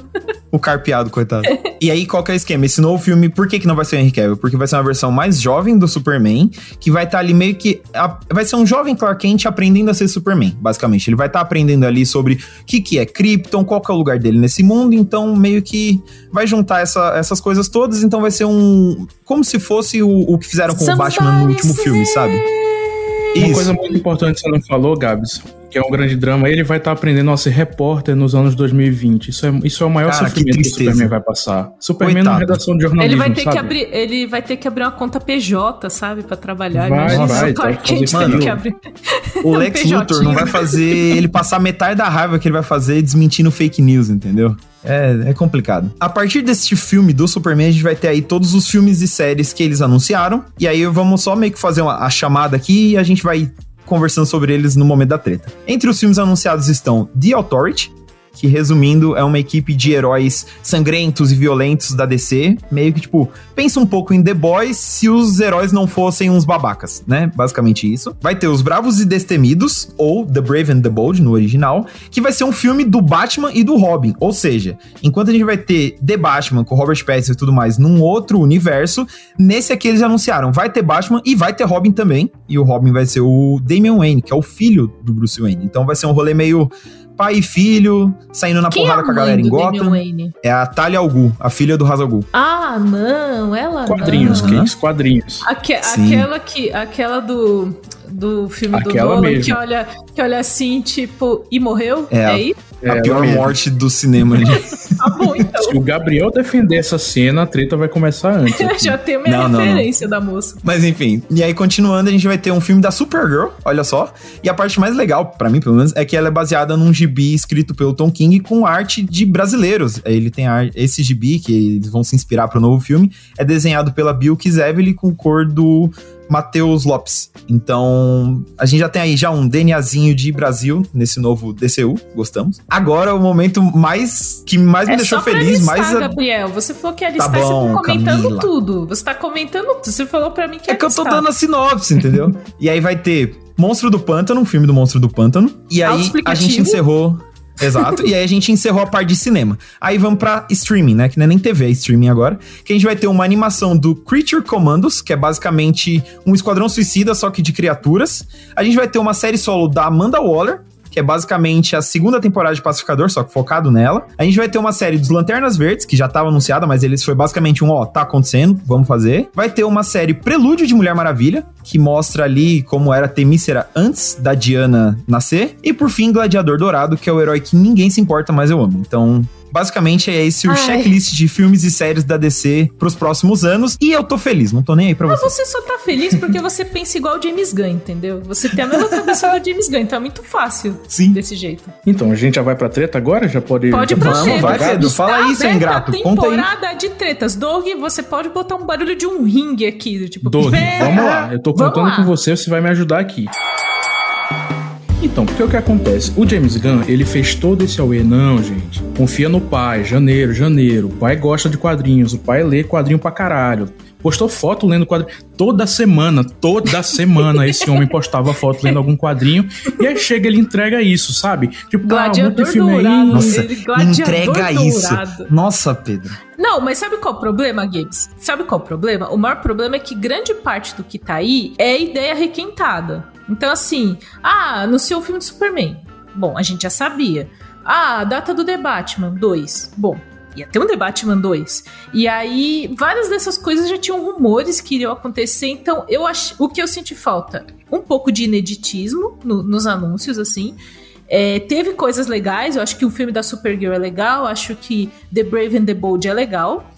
[SPEAKER 2] O carpeado, coitado. e aí, qual que é o esquema? Esse novo filme, por que, que não vai ser o Henry Cavill? Porque vai ser uma versão mais jovem do Superman, que vai estar tá ali meio que... A, vai ser um jovem Clark Kent aprendendo a ser Superman, basicamente. Ele vai estar tá aprendendo ali sobre o que, que é Krypton, qual que é o lugar dele nesse mundo, então meio que vai juntar essa, essas coisas todas, então vai ser um. Como se fosse o, o que fizeram com o Batman no último filme, sabe?
[SPEAKER 4] Uma Isso. coisa muito importante que você não falou, Gabs, que é um grande drama, ele vai estar tá aprendendo a ser repórter nos anos 2020. Isso é, isso é o maior Cara, sofrimento que, que, o Superman vai passar. Superman Coitado. na redação de jornalismo,
[SPEAKER 1] ele vai ter
[SPEAKER 4] sabe?
[SPEAKER 1] Que abrir, ele vai ter que abrir uma conta PJ, sabe? Pra trabalhar.
[SPEAKER 4] Vai, vai. vai tá,
[SPEAKER 2] Mano, que abrir... O Lex Luthor não vai fazer ele passar metade da raiva que ele vai fazer desmentindo fake news, entendeu? É, é complicado. A partir deste filme do Superman, a gente vai ter aí todos os filmes e séries que eles anunciaram. E aí vamos só meio que fazer uma, a chamada aqui e a gente vai conversando sobre eles no momento da treta. Entre os filmes anunciados estão The Authority, que resumindo é uma equipe de heróis sangrentos e violentos da DC, meio que tipo, pensa um pouco em The Boys se os heróis não fossem uns babacas, né? Basicamente isso. Vai ter os Bravos e Destemidos, ou The Brave and the Bold no original, que vai ser um filme do Batman e do Robin, ou seja, enquanto a gente vai ter The Batman com Robert Pattinson e tudo mais num outro universo, nesse aqui eles anunciaram, vai ter Batman e vai ter Robin também, e o Robin vai ser o Damian Wayne, que é o filho do Bruce Wayne. Então vai ser um rolê meio pai e filho saindo na Quem porrada é a com a galera em Gotham. É a Talia Algu, a filha do Hazalgu.
[SPEAKER 1] Ah, não, ela
[SPEAKER 4] quadrinhos,
[SPEAKER 1] não.
[SPEAKER 4] Quadrinhos, quadrinhos.
[SPEAKER 1] Aque, aquela que, aquela do do filme aquela do Nolan que olha, que olha assim, tipo, e morreu?
[SPEAKER 2] É, é isso? É, a pior morte do cinema.
[SPEAKER 1] tá bom, então.
[SPEAKER 4] Se o Gabriel defender essa cena, a treta vai começar antes.
[SPEAKER 1] Já tem minha não, referência não, não. da moça.
[SPEAKER 2] Mas enfim, e aí continuando, a gente vai ter um filme da Supergirl, olha só. E a parte mais legal, para mim pelo menos, é que ela é baseada num gibi escrito pelo Tom King com arte de brasileiros. Ele tem arte, esse gibi, que eles vão se inspirar pro novo filme, é desenhado pela Bill Kizevely com cor do Matheus Lopes. Então, a gente já tem aí já um DNAzinho de Brasil nesse novo DCU, gostamos. Agora o momento mais que mais me
[SPEAKER 1] É
[SPEAKER 2] deixou feliz,
[SPEAKER 1] listar,
[SPEAKER 2] mais a-
[SPEAKER 1] Gabriel. Você falou que ia
[SPEAKER 2] Tá
[SPEAKER 1] listar, você
[SPEAKER 2] bom,
[SPEAKER 1] tá comentando
[SPEAKER 2] Camila.
[SPEAKER 1] tudo. Você tá comentando tudo. Você falou pra mim que
[SPEAKER 2] É que eu tô
[SPEAKER 1] listar.
[SPEAKER 2] dando a sinopse, entendeu? e aí vai ter Monstro do Pântano, um filme do Monstro do Pântano. E aí a gente encerrou. Exato. e aí a gente encerrou a parte de cinema. Aí vamos pra streaming, né? Que não é nem TV, é streaming agora. Que a gente vai ter uma animação do Creature Commandos, que é basicamente um esquadrão suicida, só que de criaturas. A gente vai ter uma série solo da Amanda Waller. Que é basicamente a segunda temporada de Pacificador, só que focado nela. A gente vai ter uma série dos Lanternas Verdes, que já estava anunciada, mas eles foi basicamente um, ó, tá acontecendo, vamos fazer. Vai ter uma série Prelúdio de Mulher Maravilha, que mostra ali como era Temícera antes da Diana nascer. E por fim, Gladiador Dourado, que é o herói que ninguém se importa, mas eu amo. Então, basicamente é esse o
[SPEAKER 1] Ai.
[SPEAKER 2] checklist de filmes e séries da DC pros próximos anos. E eu tô feliz, não tô nem aí pra
[SPEAKER 1] Mas
[SPEAKER 2] você.
[SPEAKER 1] você só tá feliz porque você pensa igual o James Gunn, entendeu? Você tem a mesma cabeça do James Gunn, então é muito fácil
[SPEAKER 2] Sim.
[SPEAKER 1] desse jeito.
[SPEAKER 4] Então, a gente já vai pra treta agora? Já pode.
[SPEAKER 1] Pode ir pra
[SPEAKER 2] Vamos, vai, Pedro, fala
[SPEAKER 1] Está
[SPEAKER 2] aí, seu ingrato,
[SPEAKER 1] a
[SPEAKER 2] conta aí.
[SPEAKER 1] temporada de tretas. Doug, você pode botar um barulho de um ringue aqui, do tipo...
[SPEAKER 4] Doug, vamos lá. Eu tô contando
[SPEAKER 1] lá.
[SPEAKER 4] com você, você vai me ajudar aqui. Então, porque o que acontece? O James Gunn, ele fez todo esse auê. Não, gente. Confia no pai. Janeiro, janeiro. O pai gosta de quadrinhos. O pai lê quadrinho pra caralho. Postou foto lendo quadrinho. Toda semana, toda semana esse homem postava foto lendo algum quadrinho. E aí chega ele entrega isso, sabe? Tipo, ah,
[SPEAKER 1] Gladiador
[SPEAKER 4] muito filme aí.
[SPEAKER 2] Nossa, entrega isso.
[SPEAKER 1] dourado.
[SPEAKER 2] Nossa, Pedro.
[SPEAKER 1] Não, mas sabe qual é o problema, Gibbs? Sabe qual é o problema? O maior problema é que grande parte do que tá aí é ideia requentada. Então, assim, ah, anunciou o filme do Superman. Bom, a gente já sabia. Ah, data do The Batman 2. Bom, ia ter um The Batman 2. E aí, várias dessas coisas já tinham rumores que iriam acontecer. Então, eu ach... o que eu senti falta? Um pouco de ineditismo no- nos anúncios, assim. É, teve coisas legais, eu acho que o filme da Supergirl é legal, acho que The Brave and the Bold é legal.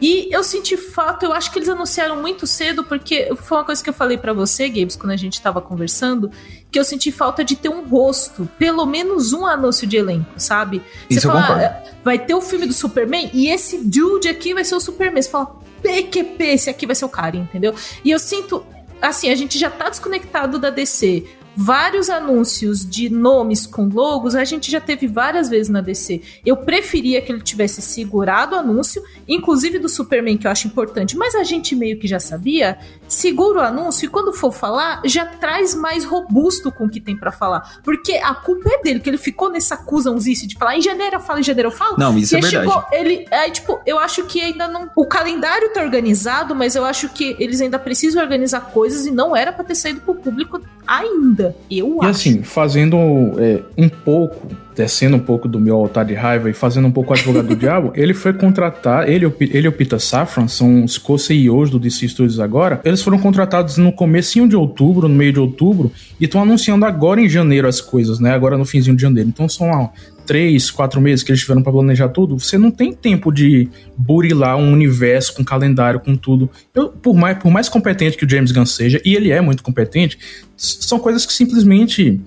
[SPEAKER 1] E eu senti falta, eu acho que eles anunciaram muito cedo, porque foi uma coisa que eu falei pra você, Gabes, quando a gente tava conversando, que eu senti falta de ter um rosto, pelo menos um anúncio de elenco, sabe?
[SPEAKER 2] Isso eu concordo.
[SPEAKER 1] "Ah, vai ter o filme do Superman e esse dude aqui vai ser o Superman. Você fala, PQP, esse aqui vai ser o cara, entendeu? E eu sinto, assim, a gente já tá desconectado da DC. Vários anúncios de nomes com logos a gente já teve várias vezes na DC. Eu preferia que ele tivesse segurado o anúncio, inclusive do Superman, que eu acho importante, mas a gente meio que já sabia. Segura o anúncio e quando for falar, já traz mais robusto com o que tem pra falar. Porque a culpa é dele, que ele ficou nessa acusãozice de falar em janeiro eu falo, em janeiro eu falo.
[SPEAKER 2] Não, isso
[SPEAKER 1] E
[SPEAKER 2] é verdade.
[SPEAKER 1] chegou- ele, aí, tipo, eu acho que ainda não. O calendário tá organizado, mas eu acho que eles ainda precisam organizar coisas e não era pra ter saído pro público ainda. Eu
[SPEAKER 4] E
[SPEAKER 1] acho.
[SPEAKER 4] assim, fazendo é, um pouco, descendo um pouco do meu altar de raiva e fazendo um pouco o advogado do diabo, ele foi contratar, ele, ele e o Peter Safran, são os co-CEOs do DC Studios agora, eles foram contratados no comecinho de outubro, no meio de outubro, e estão anunciando agora em janeiro as coisas, né? Agora no finzinho de janeiro. Então são lá três, quatro meses que eles tiveram pra planejar tudo, você não tem tempo de burilar um universo com calendário, com tudo. Eu, por, mais, por mais competente que o James Gunn seja, e ele é muito competente, são coisas que simplesmente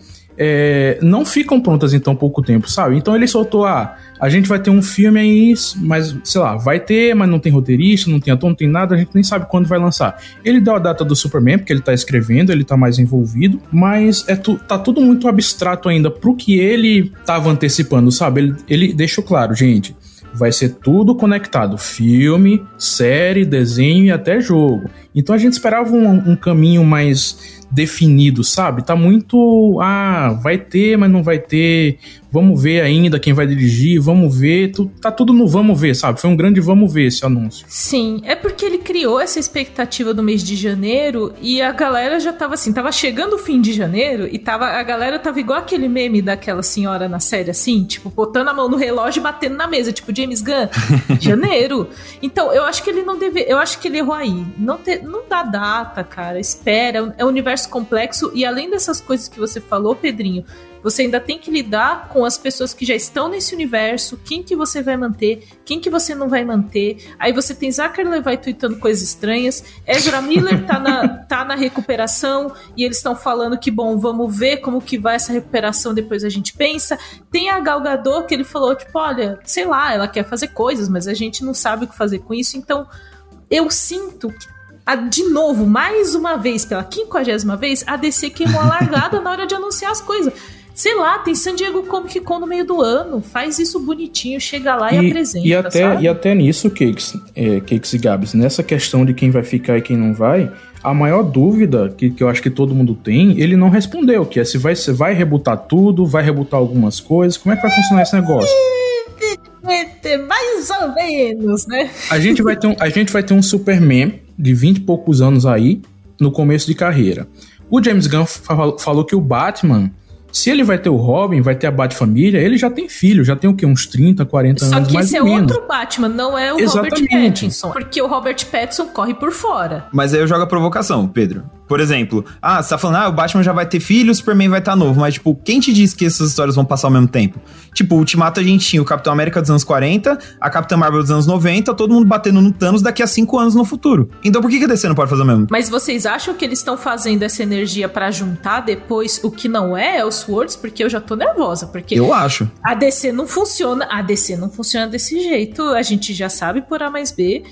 [SPEAKER 4] é, não ficam prontas em tão pouco tempo, sabe? Então ele soltou, ah, a gente vai ter um filme aí, mas, sei lá, vai ter, mas não tem roteirista, não tem ator, não tem nada, a gente nem sabe quando vai lançar. Ele deu a data do Superman, porque ele tá escrevendo, ele tá mais envolvido, mas é tu, tá tudo muito abstrato ainda pro que ele tava antecipando, sabe? Ele, ele deixou claro, gente, vai ser tudo conectado: filme, série, desenho e até jogo. Então a gente esperava um, um caminho mais definido, sabe? Tá muito. Ah, vai ter, mas não vai ter. Vamos ver ainda quem vai dirigir, vamos ver. Tu, tá tudo no vamos ver, sabe? Foi um grande vamos ver esse anúncio.
[SPEAKER 1] Sim, é porque ele criou essa expectativa do mês de janeiro e a galera já tava assim, tava chegando o fim de janeiro e tava, a galera tava igual aquele meme daquela senhora na série assim, tipo, botando a mão no relógio e batendo na mesa, tipo James Gunn, janeiro. Então, eu acho que ele não deve, eu acho que ele errou aí. Não, te, não dá data, cara, espera, é um universo complexo e além dessas coisas que você falou, Pedrinho, você ainda tem que lidar com as pessoas que já estão nesse universo, quem que você vai manter, quem que você não vai manter. Aí você tem Zachary Levi tweetando coisas estranhas, Ezra Miller tá na, tá na recuperação e eles estão falando que, bom, vamos ver como que vai essa recuperação, depois a gente pensa. Tem a Gal Gadot que ele falou, tipo, olha, sei lá, ela quer fazer coisas, mas a gente não sabe o que fazer com isso, então eu sinto que de novo, mais uma vez, pela quinquagésima vez, a DC queimou a largada na hora de anunciar as coisas. Sei lá, tem San Diego Comic Con no meio do ano. Faz isso bonitinho, chega lá e, e apresenta.
[SPEAKER 4] E até,
[SPEAKER 1] sabe?
[SPEAKER 4] e até nisso, Cakes, é, Cakes e Gabs, nessa questão de quem vai ficar e quem não vai, a maior dúvida que, que eu acho que todo mundo tem, ele não respondeu, que é se vai, se vai rebutar tudo, vai rebutar algumas coisas, como é que vai funcionar esse negócio?
[SPEAKER 1] Mais ou menos, né?
[SPEAKER 4] A gente vai ter um, a gente vai ter um Superman de 20 e poucos anos aí, no começo de carreira. O James Gunn falou que o Batman se ele vai ter o Robin, vai ter a Bat-família, ele já tem filho, já tem o quê? Uns 30, 40
[SPEAKER 1] Só
[SPEAKER 4] anos
[SPEAKER 1] que
[SPEAKER 4] mais
[SPEAKER 1] esse é
[SPEAKER 4] ou menos.
[SPEAKER 1] outro Batman, não é o
[SPEAKER 4] Exatamente.
[SPEAKER 1] Robert Pattinson. Porque o Robert Pattinson corre por fora.
[SPEAKER 2] Mas aí eu jogo a provocação, Pedro. Por exemplo, ah, você tá falando, ah, o Batman já vai ter filho, o Superman vai estar tá novo. Mas, tipo, quem te disse que essas histórias vão passar ao mesmo tempo? Tipo, o Ultimato a gente tinha o Capitão América dos anos 40, a Capitã Marvel dos anos 90, todo mundo batendo no Thanos daqui a 5 anos no futuro. Então por que, que a DC não pode fazer o mesmo?
[SPEAKER 1] Mas vocês acham que eles estão fazendo essa energia para juntar depois o que não é, é os Words? Porque eu já tô nervosa. Porque
[SPEAKER 2] eu acho.
[SPEAKER 1] A DC não funciona. A DC não funciona desse jeito. A gente já sabe por A mais B.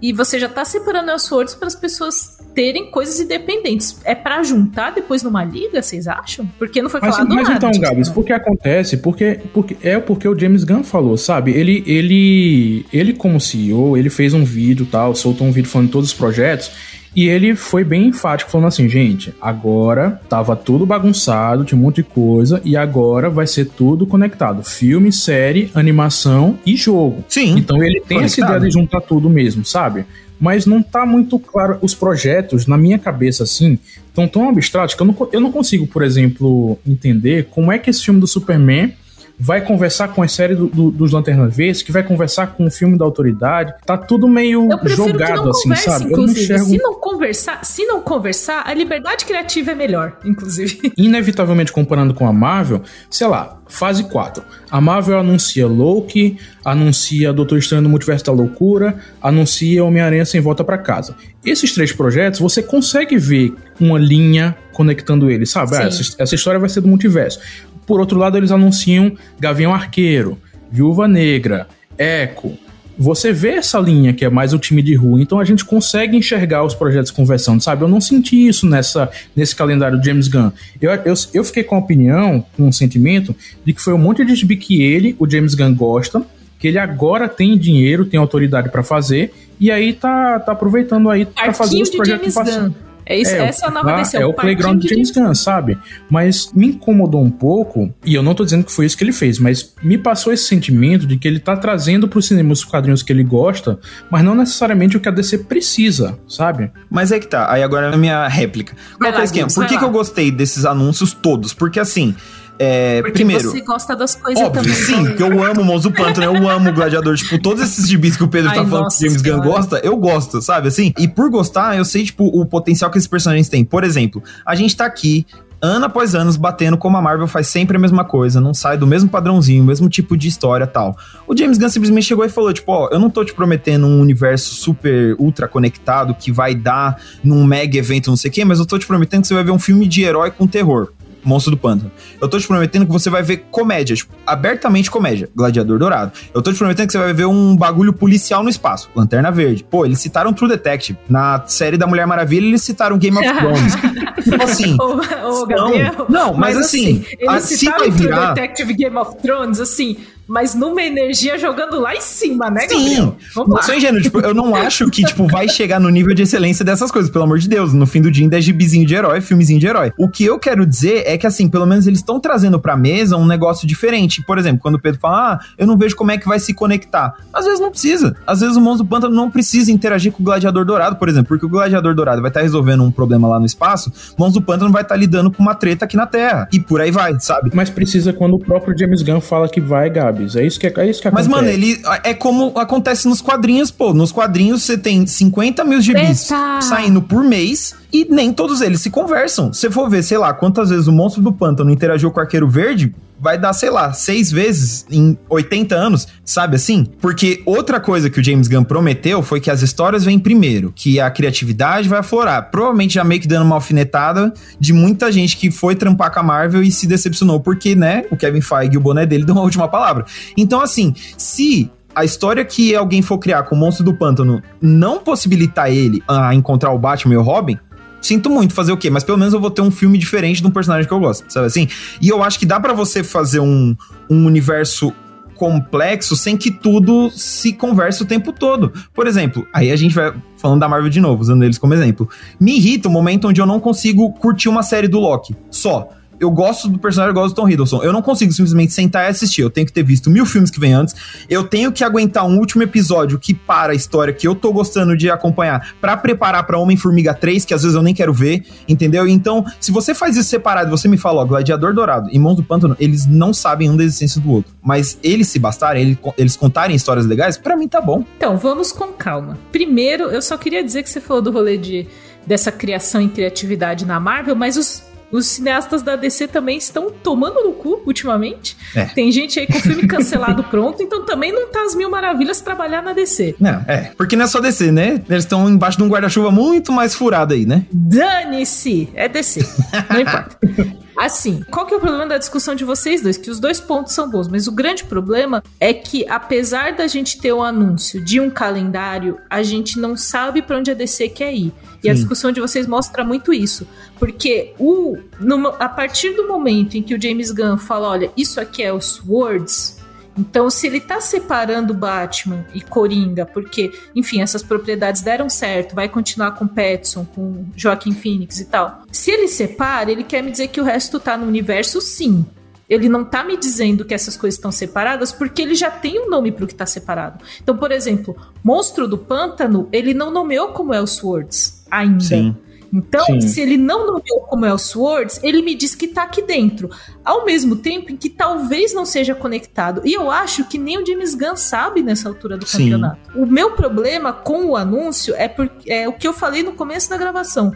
[SPEAKER 1] E você já tá separando as Swords para as pessoas terem coisas independentes. É para juntar depois numa liga, vocês acham? Porque não foi
[SPEAKER 4] mas,
[SPEAKER 1] falado
[SPEAKER 4] mas
[SPEAKER 1] nada.
[SPEAKER 4] Mas então, Gabs, por que acontece? Porque, porque é porque o James Gunn falou, sabe? Ele, ele, ele como CEO, ele fez um vídeo tal, soltou um vídeo falando de todos os projetos. E ele foi bem enfático, falando assim, gente, agora tava tudo bagunçado, tinha um monte de coisa, e agora vai ser tudo conectado. Filme, série, animação e jogo.
[SPEAKER 2] Sim.
[SPEAKER 4] Então ele tem conectado. essa ideia de juntar tudo mesmo, sabe? Mas não tá muito claro. Os projetos, na minha cabeça, assim, estão tão abstratos que eu não, eu não consigo, por exemplo, entender como é que esse filme do Superman vai conversar com a série do, do, dos Lanternas Verdes, que vai conversar com o filme da Autoridade. Tá tudo meio jogado, assim,
[SPEAKER 1] converse,
[SPEAKER 4] sabe?
[SPEAKER 1] Inclusive. Enxergo... Se não conversar, se não conversar, a liberdade criativa é melhor, inclusive.
[SPEAKER 4] Inevitavelmente comparando com a Marvel, sei lá, fase 4. A Marvel anuncia Loki, anuncia Doutor Estranho no Multiverso da Loucura, anuncia Homem-Aranha sem volta para casa. Esses três projetos, você consegue ver uma linha conectando eles, sabe? Ah, essa, essa história vai ser do multiverso. Por outro lado, eles anunciam Gavião Arqueiro, Viúva Negra, Echo. Você vê essa linha que é mais o time de rua, então a gente consegue enxergar os projetos conversando, sabe? Eu não senti isso nessa, nesse calendário de James Gunn. Eu, eu, eu fiquei com a opinião, com um sentimento, de que foi um monte de gibi que ele, o James Gunn, gosta, que ele agora tem dinheiro, tem autoridade para fazer, e aí tá, tá aproveitando aí para fazer os projetos
[SPEAKER 1] passando. É isso, é, essa é a nova DC.
[SPEAKER 4] É o playground de James Gunn, sabe? Mas me incomodou um pouco, e eu não tô dizendo que foi isso que ele fez, mas me passou esse sentimento de que ele tá trazendo pro cinema os quadrinhos que ele gosta, mas não necessariamente o que a DC precisa, sabe?
[SPEAKER 2] Mas é que tá, aí agora é a minha réplica. Qual é o esquema? Por que, que eu gostei desses anúncios todos? Porque assim, é,
[SPEAKER 1] Porque
[SPEAKER 2] primeiro,
[SPEAKER 1] você gosta das coisas
[SPEAKER 2] óbvio,
[SPEAKER 1] também.
[SPEAKER 2] Sim, porque eu amo o Monstro Pântano, eu amo o Gladiador. Tipo, todos esses gibis que o Pedro
[SPEAKER 1] Ai,
[SPEAKER 2] tá falando
[SPEAKER 1] nossa
[SPEAKER 2] que o James Gunn gosta, eu gosto, sabe? Assim, e por gostar, eu sei, tipo, o potencial que esses personagens têm. Por exemplo, a gente tá aqui ano após ano batendo como a Marvel faz sempre a mesma coisa, não sai do mesmo padrãozinho, mesmo tipo de história tal. O James Gunn simplesmente chegou e falou, tipo, ó, eu não tô te prometendo um universo super ultra conectado que vai dar num mega evento, não sei o quê, mas eu tô te prometendo que você vai ver um filme de herói com terror. Monstro do Pântano. Eu tô te prometendo que você vai ver comédia, tipo, abertamente comédia, Gladiador Dourado. Eu tô te prometendo que você vai ver um bagulho policial no espaço, Lanterna Verde. Pô, eles citaram True Detective. Na série da Mulher Maravilha, eles citaram Game of Thrones. tipo assim.
[SPEAKER 1] Ô, ô, Gabriel,
[SPEAKER 2] não, mas, assim,
[SPEAKER 1] eles
[SPEAKER 2] a- se
[SPEAKER 1] citaram
[SPEAKER 2] vai
[SPEAKER 1] True
[SPEAKER 2] virar-
[SPEAKER 1] Detective Game of Thrones, assim, mas numa energia jogando lá em cima, né, Gabriel?
[SPEAKER 2] Sim,
[SPEAKER 1] Vamos
[SPEAKER 2] não
[SPEAKER 1] lá.
[SPEAKER 2] sou ingênuo, tipo, eu não acho que, tipo, vai chegar no nível de excelência dessas coisas, pelo amor de Deus. No fim do dia ainda é gibizinho de herói, filmezinho de herói. O que eu quero dizer é que, assim, pelo menos eles estão trazendo pra mesa um negócio diferente. Por exemplo, quando o Pedro fala, ah, eu não vejo como é que vai se conectar. Às vezes não precisa. Às vezes o Monstro do Pântano não precisa interagir com o Gladiador Dourado, por exemplo, porque o Gladiador Dourado vai estar resolvendo um problema lá no espaço, o Monstro do Pântano vai estar lidando com uma treta aqui na Terra. E por aí vai, sabe?
[SPEAKER 4] Mas precisa quando o próprio James Gunn fala que vai, É isso que, é isso que
[SPEAKER 2] Mas,
[SPEAKER 4] acontece.
[SPEAKER 2] mano, ele é como acontece nos quadrinhos, pô. Nos quadrinhos você tem 50 mil gibis
[SPEAKER 1] Eita!
[SPEAKER 2] saindo por mês e nem todos eles se conversam. Se for ver, sei lá, quantas vezes o monstro do pântano interagiu com o arqueiro verde, vai dar, sei lá, seis vezes em 80 anos, sabe assim? Porque outra coisa que o James Gunn prometeu foi que as histórias vêm primeiro, que a criatividade vai aflorar. Provavelmente já meio que dando uma alfinetada de muita gente que foi trampar com a Marvel e se decepcionou, porque, né, o Kevin Feige e o boné dele dão a última palavra. Então, assim, se a história que alguém for criar com o Monstro do Pântano não possibilitar ele a encontrar o Batman e o Robin, sinto muito fazer o quê? Mas pelo menos eu vou ter um filme diferente de um personagem que eu gosto, sabe assim? E eu acho que dá para você fazer um, um universo complexo sem que tudo se converse o tempo todo. Por exemplo, aí a gente vai falando da Marvel de novo, usando eles como exemplo. Me irrita o momento onde eu não consigo curtir uma série do Loki só eu gosto do personagem, eu gosto do Tom Hiddleston. Eu não consigo simplesmente sentar e assistir. Eu tenho que ter visto mil filmes que vem antes. Eu tenho que aguentar um último episódio que para a história que eu tô gostando de acompanhar para preparar para Homem-Formiga 3, que às vezes eu nem quero ver, entendeu? Então, se você faz isso separado, você me fala, ó, Gladiador Dourado e Mãos do Pântano, eles não sabem um da existência do outro. Mas eles se bastarem, eles contarem histórias legais, para mim tá bom.
[SPEAKER 1] Então, vamos com calma. Primeiro, eu só queria dizer que você falou do rolê de dessa criação e criatividade na Marvel, mas os os cineastas da DC também estão tomando no cu ultimamente. É. Tem gente aí com filme cancelado pronto, então também não tá as mil maravilhas trabalhar na DC.
[SPEAKER 2] Não, é. Porque não é só DC, né? Eles estão embaixo de um guarda-chuva muito mais furado aí, né?
[SPEAKER 1] Dane-se! É DC. Não importa. Assim, qual que é o problema da discussão de vocês dois? Que os dois pontos são bons, mas o grande problema é que, apesar da gente ter o um anúncio de um calendário, a gente não sabe para onde a DC quer ir. E Sim. a discussão de vocês mostra muito isso. Porque o, no, a partir do momento em que o James Gunn fala: olha, isso aqui é os Words, então, se ele tá separando Batman e Coringa, porque, enfim, essas propriedades deram certo, vai continuar com Petson, com Joaquim Phoenix e tal. Se ele separa, ele quer me dizer que o resto tá no universo, sim. Ele não tá me dizendo que essas coisas estão separadas porque ele já tem um nome pro que tá separado. Então, por exemplo, Monstro do Pântano, ele não nomeou como Elseworlds ainda. Sim. Então, Sim. se ele não nomeou como Elseworlds, ele me diz que tá aqui dentro. Ao mesmo tempo em que talvez não seja conectado. E eu acho que nem o James Gunn sabe nessa altura do Sim. campeonato. O meu problema com o anúncio é, porque, é o que eu falei no começo da gravação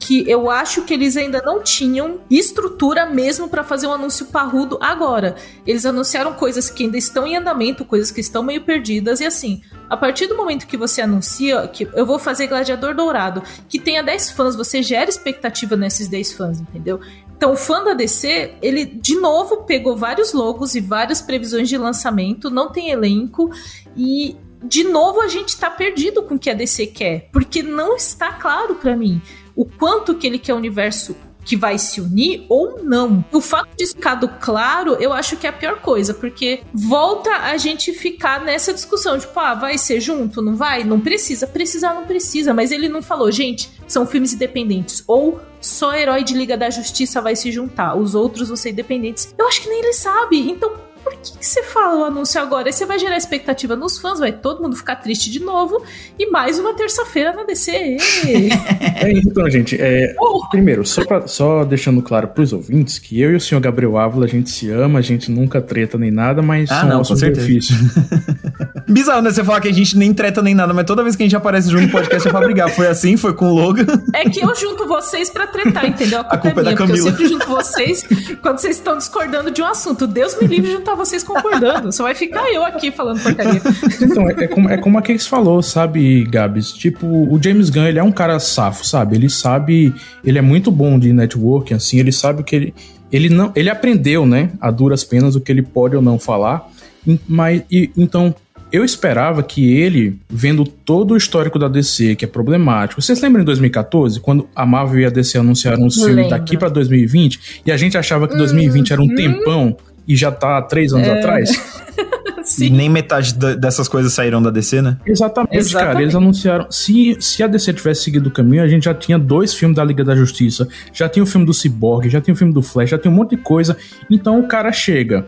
[SPEAKER 1] que eu acho que eles ainda não tinham estrutura mesmo para fazer um anúncio parrudo agora. Eles anunciaram coisas que ainda estão em andamento, coisas que estão meio perdidas, e assim, a partir do momento que você anuncia que eu vou fazer Gladiador Dourado, que tenha 10 fãs, você gera expectativa nesses 10 fãs, entendeu? Então, o fã da DC, ele de novo pegou vários logos e várias previsões de lançamento, não tem elenco e de novo a gente tá perdido com o que a DC quer, porque não está claro para mim o quanto que ele quer o universo que vai se unir ou não. O fato de ficado claro, eu acho que é a pior coisa, porque volta a gente ficar nessa discussão, tipo, ah, vai ser junto, não vai? Não precisa, precisar não precisa, mas ele não falou, gente, são filmes independentes, ou só herói de Liga da Justiça vai se juntar, os outros vão ser independentes. Eu acho que nem ele sabe, então por que, que você fala o anúncio agora? Aí você vai gerar expectativa nos fãs, vai todo mundo ficar triste de novo. E mais uma terça-feira na DC.
[SPEAKER 4] é, então, gente, é, oh. primeiro, só, pra, só deixando claro pros ouvintes que eu e o senhor Gabriel Ávila, a gente se ama, a gente nunca treta nem nada, mas
[SPEAKER 2] ah, são não, com difíceis. Bizarro, né? Você falar que a gente nem treta nem nada, mas toda vez que a gente aparece junto no podcast é pra brigar. Foi assim, foi com o Logan.
[SPEAKER 1] É que eu junto vocês pra tretar, entendeu? A culpa, a culpa é, minha, é da Camila. eu sempre junto vocês quando vocês estão discordando de um assunto. Deus me livre de juntar vocês concordando. Só vai ficar eu aqui falando porcaria.
[SPEAKER 4] Então, é, é como, é como a Case falou, sabe, Gabs? Tipo, o James Gunn, ele é um cara safo, sabe? Ele sabe, ele é muito bom de networking, assim, ele sabe que ele, ele não, ele aprendeu, né, a duras penas o que ele pode ou não falar, mas, e, então, eu esperava que ele, vendo todo o histórico da DC, que é problemático. Vocês lembram em 2014, quando a Marvel e a DC anunciaram os filmes daqui para 2020 e a gente achava que 2020 era um hum. tempão e já tá há três anos é. atrás.
[SPEAKER 2] Sim. Nem metade dessas coisas saíram da DC, né?
[SPEAKER 4] Exatamente, Exatamente, cara. Eles anunciaram. Se, se a DC tivesse seguido o caminho, a gente já tinha dois filmes da Liga da Justiça, já tinha o filme do Cyborg, já tinha o filme do Flash, já tinha um monte de coisa. Então o cara chega.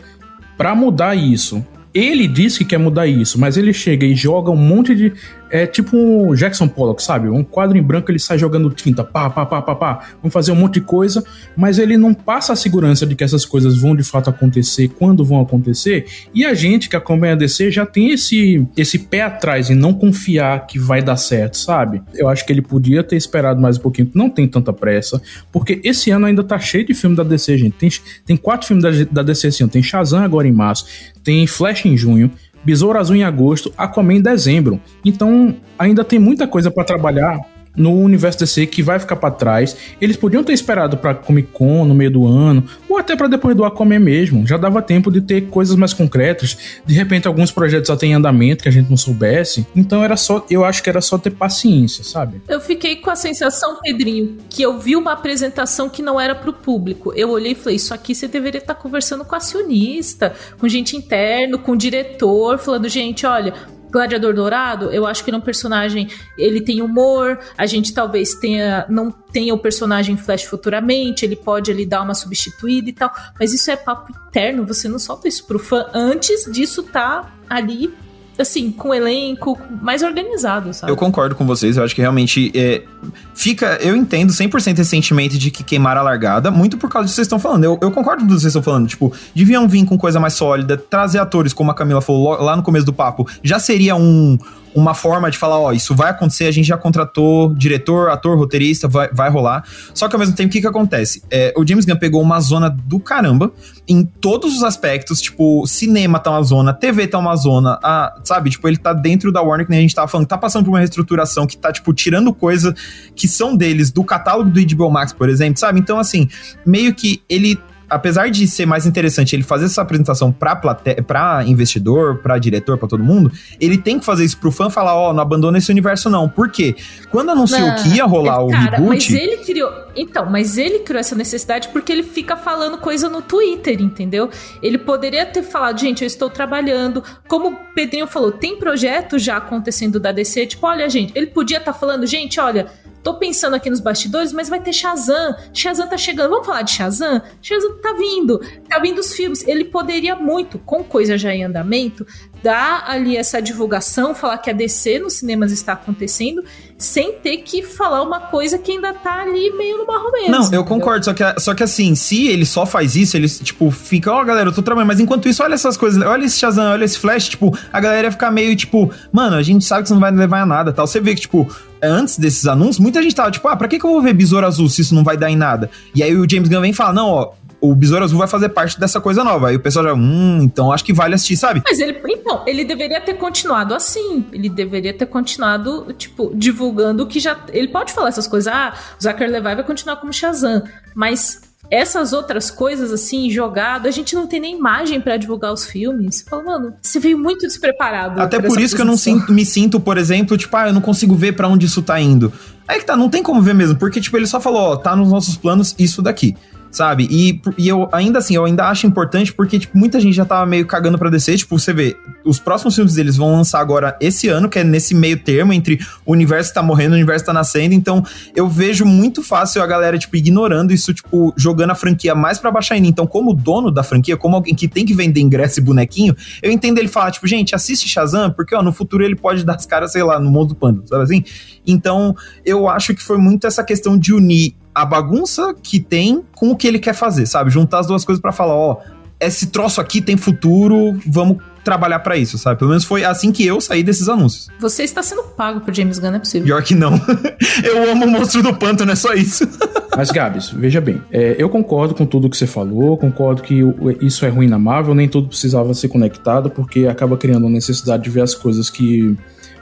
[SPEAKER 4] Pra mudar isso, ele disse que quer mudar isso, mas ele chega e joga um monte de é tipo um Jackson Pollock, sabe? Um quadro em branco ele sai jogando tinta, pá, pá, pá, pá, pá. Vamos fazer um monte de coisa, mas ele não passa a segurança de que essas coisas vão de fato acontecer, quando vão acontecer. E a gente que acompanha a DC já tem esse, esse pé atrás em não confiar que vai dar certo, sabe? Eu acho que ele podia ter esperado mais um pouquinho, não tem tanta pressa, porque esse ano ainda tá cheio de filme da DC, gente. Tem, tem quatro filmes da, da DC assim, tem Shazam agora em março, tem Flash em junho, Besouro Azul em agosto, Aquaman em dezembro. Então ainda tem muita coisa para trabalhar. No universo DC que vai ficar para trás. Eles podiam ter esperado pra Comic Con no meio do ano, ou até para depois do Aquaman mesmo. Já dava tempo de ter coisas mais concretas. De repente, alguns projetos já têm em andamento que a gente não soubesse. Então era só, eu acho que era só ter paciência, sabe?
[SPEAKER 1] Eu fiquei com a sensação, Pedrinho, que eu vi uma apresentação que não era pro público. Eu olhei e falei: Isso aqui você deveria estar conversando com acionista, com gente interno, com diretor, falando: Gente, olha, Gladiador Dourado, eu acho que ele é um personagem, ele tem humor, a gente talvez tenha não tenha o personagem Flash futuramente, ele pode ali dar uma substituída e tal, mas isso é papo interno, você não solta isso pro fã. Antes disso tá ali assim, com elenco mais organizado, sabe?
[SPEAKER 2] Eu concordo com vocês, eu acho que realmente é, fica. Eu entendo 100% esse sentimento de que queimar a largada, muito por causa do que vocês estão falando. Eu, eu concordo com o que vocês estão falando. Tipo, deviam vir com coisa mais sólida, trazer atores, como a Camila falou lá no começo do papo, já seria um uma forma de falar, ó, isso vai acontecer, a gente já contratou diretor, ator, roteirista, vai, vai rolar. Só que ao mesmo tempo, o que que acontece? É, o James Gunn pegou uma zona do caramba em todos os aspectos, tipo, cinema tá uma zona, TV tá uma zona, a, sabe? Tipo, ele tá dentro da Warner, que nem a gente tava falando, tá passando por uma reestruturação que tá, tipo, tirando coisa que são deles, do catálogo do HBO Max, por exemplo, sabe? Então, assim, meio que ele apesar de ser mais interessante ele fazer essa apresentação pra, plate... pra investidor, pra diretor, pra todo mundo, ele tem que fazer isso pro fã falar, ó, oh, não abandona esse universo não. Por quê? Quando anunciou não, que ia rolar é, o cara, reboot...
[SPEAKER 1] mas ele criou... Então, mas ele criou essa necessidade porque ele fica falando coisa no Twitter, entendeu? Ele poderia ter falado, gente, eu estou trabalhando. Como o Pedrinho falou, tem projeto já acontecendo da DC, tipo, olha, gente, ele podia estar tá falando, gente, olha Tô pensando aqui nos bastidores, mas vai ter Shazam. Shazam tá chegando. Vamos falar de Shazam? Shazam tá vindo. Tá vindo os filmes. Ele poderia muito, com coisa já em andamento, dar ali essa divulgação, falar que a DC nos cinemas está acontecendo, sem ter que falar uma coisa que ainda tá ali meio no barro mesmo.
[SPEAKER 2] Não, eu concordo, só que, só que assim, se ele só faz isso, ele, tipo, fica, ó, oh, galera, eu tô trabalhando, mas enquanto isso, olha essas coisas, olha esse Shazam, olha esse Flash, tipo, a galera ia ficar meio, tipo, mano, a gente sabe que isso não vai levar a nada, tal. Você vê que, tipo, antes desses anúncios, muita gente tava tipo, ah, pra que, que eu vou ver Besouro Azul se isso não vai dar em nada? E aí o James Gunn vem e fala, não, ó, o Besouro Azul vai fazer parte dessa coisa nova. Aí o pessoal já, hum, então acho que vale assistir, sabe?
[SPEAKER 1] Mas ele, então, ele deveria ter continuado assim. Ele deveria ter continuado, tipo, divulgando que já. Ele pode falar essas coisas, ah, o Zachary Levi vai continuar como Shazam. Mas essas outras coisas, assim, jogado, a gente não tem nem imagem para divulgar os filmes. Fala, mano, você veio muito despreparado.
[SPEAKER 2] Até por isso que eu não sinto, me sinto, por exemplo, tipo, ah, eu não consigo ver para onde isso tá indo. Aí que tá, não tem como ver mesmo, porque, tipo, ele só falou, ó, tá nos nossos planos isso daqui sabe? E, e eu ainda assim, eu ainda acho importante porque, tipo, muita gente já tava meio cagando pra descer. Tipo, você vê, os próximos filmes deles vão lançar agora esse ano, que é nesse meio termo entre o universo tá morrendo o universo tá nascendo. Então, eu vejo muito fácil a galera, tipo, ignorando isso, tipo, jogando a franquia mais pra baixar ainda. Então, como dono da franquia, como alguém que tem que vender ingresso e bonequinho, eu entendo ele falar, tipo, gente, assiste Shazam, porque, ó, no futuro ele pode dar as caras, sei lá, no mundo do pano, sabe assim? Então, eu acho que foi muito essa questão de unir a bagunça que tem com o que ele quer fazer, sabe? Juntar as duas coisas para falar, ó, esse troço aqui tem futuro, vamos trabalhar para isso, sabe? Pelo menos foi assim que eu saí desses anúncios.
[SPEAKER 1] Você está sendo pago por James Gunn, não é possível.
[SPEAKER 2] Pior que não. eu amo o monstro do pântano, é só isso.
[SPEAKER 4] Mas, Gabs, veja bem, é, eu concordo com tudo que você falou, concordo que isso é ruim na Marvel, nem tudo precisava ser conectado, porque acaba criando a necessidade de ver as coisas que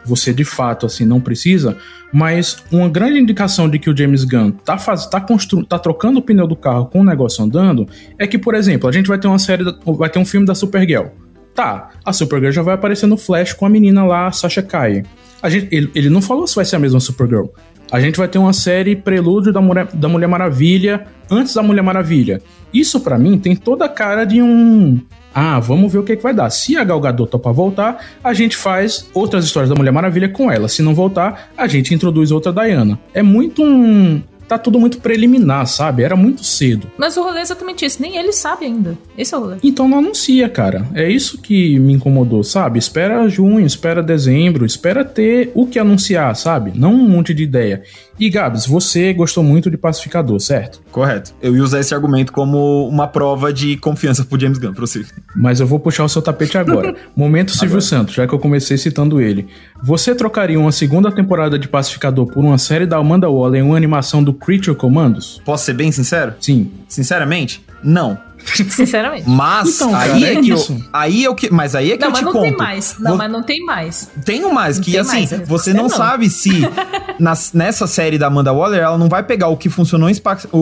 [SPEAKER 4] você de fato assim não precisa, mas uma grande indicação de que o James Gunn tá, faz, tá, constru, tá trocando o pneu do carro com o negócio andando é que, por exemplo, a gente vai ter uma série, vai ter um filme da Supergirl. Tá, a Supergirl já vai aparecer no Flash com a menina lá, a Sasha Kai. A gente, ele, ele não falou se vai ser a mesma Supergirl. A gente vai ter uma série prelúdio da Mulher, da Mulher Maravilha antes da Mulher Maravilha. Isso para mim tem toda a cara de um ah, vamos ver o que, é que vai dar. Se a Gal Gadot topar voltar, a gente faz outras histórias da Mulher Maravilha com ela. Se não voltar, a gente introduz outra Diana. É muito um tá tudo muito preliminar, sabe? Era muito cedo.
[SPEAKER 1] Mas o rolê é exatamente esse, nem ele sabe ainda. Esse é o rolê.
[SPEAKER 4] Então não anuncia, cara. É isso que me incomodou, sabe? Espera junho, espera dezembro, espera ter o que anunciar, sabe? Não um monte de ideia. E Gabs, você gostou muito de Pacificador, certo?
[SPEAKER 2] Correto. Eu ia usar esse argumento como uma prova de confiança pro James Gunn, você.
[SPEAKER 4] Mas eu vou puxar o seu tapete agora. Momento Silvio agora. Santos, já que eu comecei citando ele. Você trocaria uma segunda temporada de Pacificador por uma série da Amanda Waller em uma animação do Creature Commandos?
[SPEAKER 2] Posso ser bem sincero?
[SPEAKER 4] Sim.
[SPEAKER 2] Sinceramente, não.
[SPEAKER 1] Sinceramente.
[SPEAKER 2] Mas então, aí cara, é, é que eu, aí é o que, mas aí é que
[SPEAKER 1] não,
[SPEAKER 2] eu te
[SPEAKER 1] mas
[SPEAKER 2] não
[SPEAKER 1] Tem mais. Não, Vou, mas não tem mais.
[SPEAKER 2] Tenho mais não que assim, mais, você não, não sabe se nas- nessa série da Amanda Waller, ela não vai pegar o que funcionou em,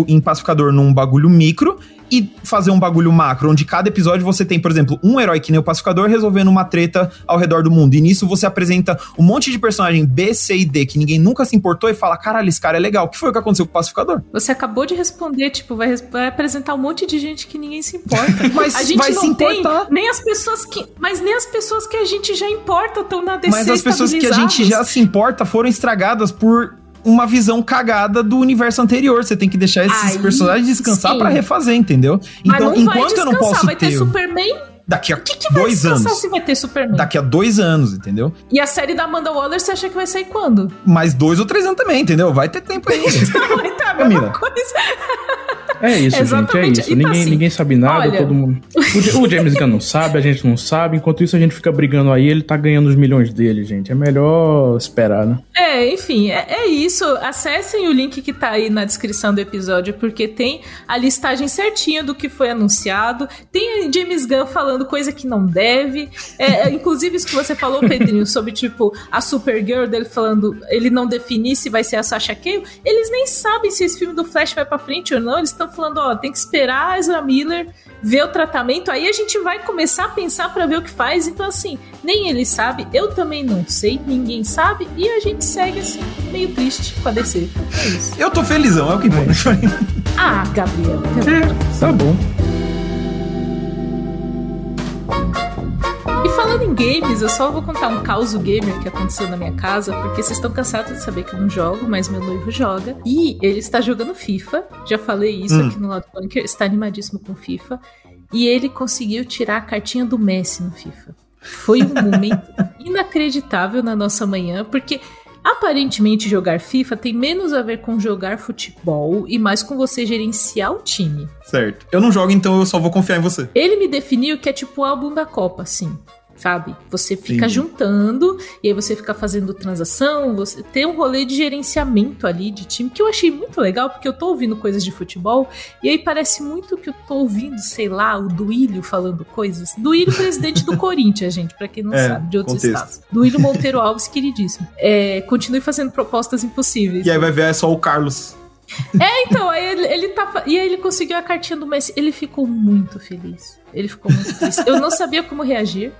[SPEAKER 2] em Pacificador num bagulho micro e fazer um bagulho macro, onde cada episódio você tem, por exemplo, um herói que nem o Pacificador resolvendo uma treta ao redor do mundo. E nisso você apresenta um monte de personagem B, C e D que ninguém nunca se importou e fala: caralho, esse cara é legal. O que foi o que aconteceu com o Pacificador?
[SPEAKER 1] Você acabou de responder, tipo, vai, vai apresentar um monte de gente que ninguém se importa.
[SPEAKER 2] Mas
[SPEAKER 1] a gente
[SPEAKER 2] vai
[SPEAKER 1] não
[SPEAKER 2] se
[SPEAKER 1] tem
[SPEAKER 2] importar.
[SPEAKER 1] nem as pessoas que, mas nem as pessoas que a gente já importa estão na DC
[SPEAKER 2] Mas as pessoas que a gente já se importa foram estragadas por uma visão cagada do universo anterior. Você tem que deixar esses
[SPEAKER 1] Aí,
[SPEAKER 2] personagens descansar pra refazer, entendeu? Então, enquanto eu não posso
[SPEAKER 1] vai ter
[SPEAKER 2] ter
[SPEAKER 1] Superman.
[SPEAKER 2] daqui a
[SPEAKER 1] O que, que vai
[SPEAKER 2] dois anos,
[SPEAKER 1] se vai ter Superman?
[SPEAKER 2] daqui a dois anos, entendeu?
[SPEAKER 1] E a série da Amanda Waller, você acha que vai sair quando?
[SPEAKER 2] Mais dois ou três anos também, entendeu? Vai ter tempo ainda.
[SPEAKER 1] Vai tá a mesma
[SPEAKER 2] Camila.
[SPEAKER 1] coisa.
[SPEAKER 4] É isso, gente, é
[SPEAKER 1] Exatamente.
[SPEAKER 4] isso.
[SPEAKER 1] Então,
[SPEAKER 4] ninguém,
[SPEAKER 1] assim,
[SPEAKER 4] ninguém sabe nada,
[SPEAKER 1] olha-
[SPEAKER 4] todo mundo. O, o James Gunn não sabe, a gente não sabe. Enquanto isso, a gente fica brigando aí, ele tá ganhando os milhões dele, gente. É melhor esperar, né?
[SPEAKER 1] É, enfim, é, é isso. Acessem o link que tá aí na descrição do episódio, porque tem a listagem certinha do que foi anunciado. Tem James Gunn falando coisa que não deve. É, é, inclusive, isso que você falou, Pedrinho, sobre tipo a Supergirl dele falando, ele não definir se vai ser a Sasha Cale. Eles nem sabem se esse filme do Flash vai pra frente ou não. Eles estão falando, ó, tem que esperar a Ezra Miller ver o tratamento. Aí a gente vai começar a pensar pra ver o que faz. Então, assim, nem ele sabe, eu também não sei, ninguém sabe, e a gente segue assim, meio triste com a DC. É isso.
[SPEAKER 2] Eu tô felizão, é o que importa.
[SPEAKER 1] Ah, Gabriel.
[SPEAKER 4] É, tá bom.
[SPEAKER 1] Falando em games, eu só vou contar um caos gamer que aconteceu na minha casa, porque vocês estão cansados de saber que eu não jogo, mas meu noivo joga. E ele está jogando FIFA. Já falei isso
[SPEAKER 2] Hum.
[SPEAKER 1] aqui no Loud Bunker, está animadíssimo com FIFA. E ele conseguiu tirar a cartinha do Messi no FIFA. Foi um momento inacreditável na nossa manhã, porque aparentemente jogar FIFA tem menos a ver com jogar futebol e mais com você gerenciar o time.
[SPEAKER 2] certo. Eu não jogo, então eu só vou confiar em você.
[SPEAKER 1] Ele me definiu que é tipo o álbum da Copa, assim. Sabe? Você fica
[SPEAKER 2] Entendi.
[SPEAKER 1] juntando e aí você fica fazendo transação, você tem um rolê de gerenciamento ali de time que eu achei muito legal, porque eu tô ouvindo coisas de futebol e aí parece muito que eu tô ouvindo, sei lá, o Duílio falando coisas. Duílio, presidente do Corinthians, gente, pra quem não
[SPEAKER 2] É,
[SPEAKER 1] sabe, de outros
[SPEAKER 2] contexto.
[SPEAKER 1] estados. Duílio Monteiro Alves, queridíssimo. É, continue fazendo propostas impossíveis.
[SPEAKER 2] E aí vai ver é só o Carlos.
[SPEAKER 1] É, então, aí ele, ele tá. E aí ele conseguiu a cartinha do Messi. Ele ficou muito feliz. Ele ficou muito feliz. Eu não sabia como reagir.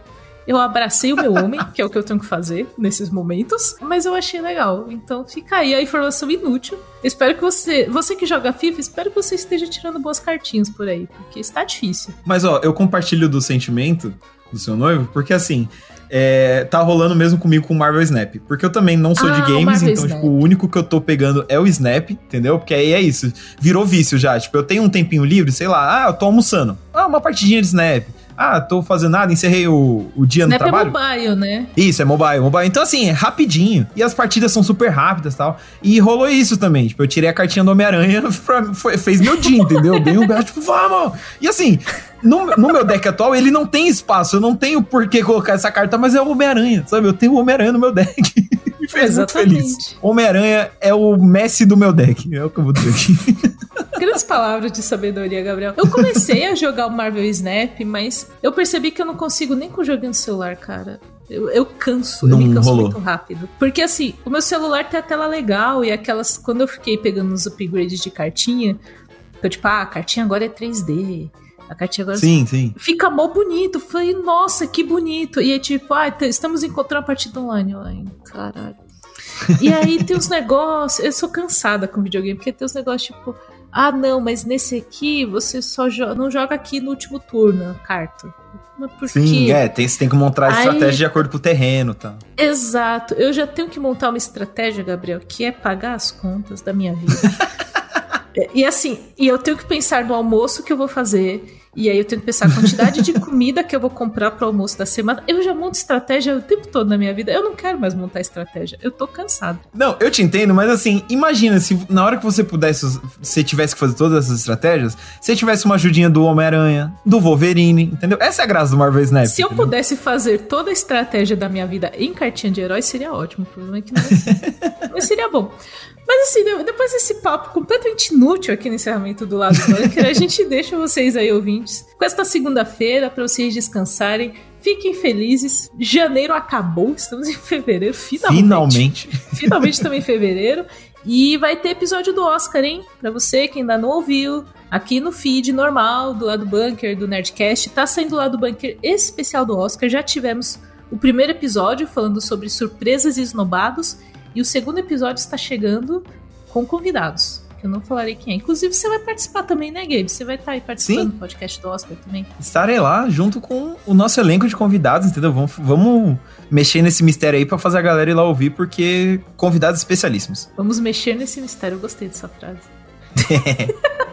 [SPEAKER 1] Eu abracei o meu homem, que é o que eu tenho que fazer nesses momentos, mas eu achei legal. Então fica aí a informação inútil. Espero que você, você que joga FIFA, espero que você esteja tirando boas cartinhas por aí, porque está difícil.
[SPEAKER 2] Mas ó, eu compartilho do sentimento do seu noivo, porque assim, é, tá rolando mesmo comigo com o Marvel Snap. Porque eu também não sou
[SPEAKER 1] Ah,
[SPEAKER 2] de games, então,
[SPEAKER 1] Snap.
[SPEAKER 2] tipo, o único que eu tô pegando é o Snap, entendeu? Porque aí é isso. Virou vício já. Tipo, eu tenho um tempinho livre, sei lá, ah, eu tô almoçando. Ah, uma partidinha de Snap. Ah, tô fazendo nada, encerrei o, o dia
[SPEAKER 1] Snap
[SPEAKER 2] no
[SPEAKER 1] é
[SPEAKER 2] trabalho.
[SPEAKER 1] mobile, né?
[SPEAKER 2] Isso, é mobile, mobile. Então, assim, é rapidinho. E as partidas são super rápidas e tal. E rolou isso também. Tipo, eu tirei a cartinha do Homem-Aranha, fez meu dia, entendeu? Dei um braço, tipo, vamos! E assim, no, no meu deck atual, ele não tem espaço. Eu não tenho por que colocar essa carta, mas é o Homem-Aranha, sabe? Eu tenho o Homem-Aranha no meu deck. Fez muito
[SPEAKER 1] Exatamente.
[SPEAKER 2] feliz. Homem-Aranha é o Messi do meu deck. É o que eu vou dizer aqui.
[SPEAKER 1] Grandes palavras de sabedoria, Gabriel. Eu comecei a jogar o Marvel Snap, mas eu percebi que eu não consigo nem com o joguinho no celular, cara. Eu, eu canso, eu
[SPEAKER 2] Não
[SPEAKER 1] me canso
[SPEAKER 2] rolou.
[SPEAKER 1] muito rápido. Porque assim, o meu celular tem a tela legal e aquelas. Quando eu fiquei pegando os upgrades de cartinha, eu tipo, ah, a cartinha agora é 3D. A cartinha agora
[SPEAKER 2] Sim, sim.
[SPEAKER 1] fica mó bonito. Falei, nossa, que bonito. E é tipo, ah, estamos encontrando a partida online. Ai, caralho. E aí tem uns negócios. Eu sou cansada com videogame, porque tem uns negócios tipo, ah, não, mas nesse aqui você só não joga aqui no último turno carta.
[SPEAKER 2] Sim, é, tem, você tem que montar a
[SPEAKER 1] Aí-
[SPEAKER 2] estratégia de acordo com o terreno tá?
[SPEAKER 1] Exato. Eu já tenho que montar uma estratégia, Gabriel, que é pagar as contas da minha vida. E assim, e eu tenho que pensar no almoço que eu vou fazer. E aí eu tenho que pensar a quantidade de comida que eu vou comprar pro almoço da semana. Eu já monto estratégia o tempo todo na minha vida. Eu não quero mais montar estratégia. Eu tô cansado.
[SPEAKER 2] Não, eu te entendo, mas assim, imagina se na hora que você pudesse, você tivesse que fazer todas essas estratégias, você tivesse uma ajudinha do Homem-Aranha, do Wolverine, entendeu? Essa é a graça do Marvel Snap.
[SPEAKER 1] Se eu
[SPEAKER 2] entendeu?
[SPEAKER 1] pudesse fazer toda a estratégia da minha vida em cartinha de herói, seria ótimo. O problema é que não é assim. Mas seria bom. Mas assim, de- depois desse papo completamente inútil aqui no encerramento do lado do bunker, a gente deixa vocês aí, ouvintes, com esta segunda-feira, para vocês descansarem, Fiquem felizes. Janeiro acabou, estamos em fevereiro, finalmente.
[SPEAKER 2] Finalmente.
[SPEAKER 1] Finalmente estamos em fevereiro. E vai ter episódio do Oscar, hein? Pra você que ainda não ouviu, aqui no feed normal do lado bunker do Nerdcast, tá saindo do bunker especial do Oscar. Já tivemos o primeiro episódio falando sobre surpresas e esnobados, e o segundo episódio está chegando com convidados. Eu não falarei quem é. Inclusive, você vai participar também, né, Gabe? Você vai estar tá aí participando Sim. do podcast do Oscar também.
[SPEAKER 2] Estarei lá junto com o nosso elenco de convidados, entendeu? Vamos, vamos mexer nesse mistério aí para fazer a galera ir lá ouvir, porque convidados especialíssimos.
[SPEAKER 1] Vamos mexer nesse mistério. Eu gostei dessa frase.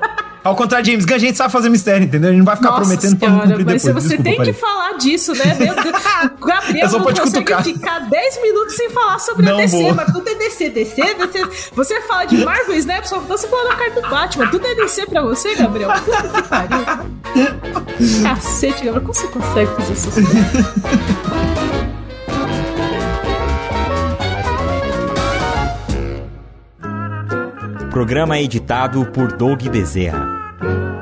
[SPEAKER 2] Ao contrário de James Gunn, a gente sabe fazer mistério, entendeu? A gente não vai ficar Nossa prometendo senhora, pra não cumprir
[SPEAKER 1] mas depois. Você Desculpa, tem que falar disso, né? Meu Deus. O Gabriel
[SPEAKER 2] não consegue cutucar.
[SPEAKER 1] ficar 10 minutos sem falar sobre não a DC, vou. mas tudo é DC, DC, DC. Você fala de Marvel Snap, só você fala da carta do Batman. Tudo é DC pra você, Gabriel? Puta que pariu. Cacete, Gabriel. Como você consegue fazer isso?
[SPEAKER 5] Programa editado por Doug Bezerra. Thank you.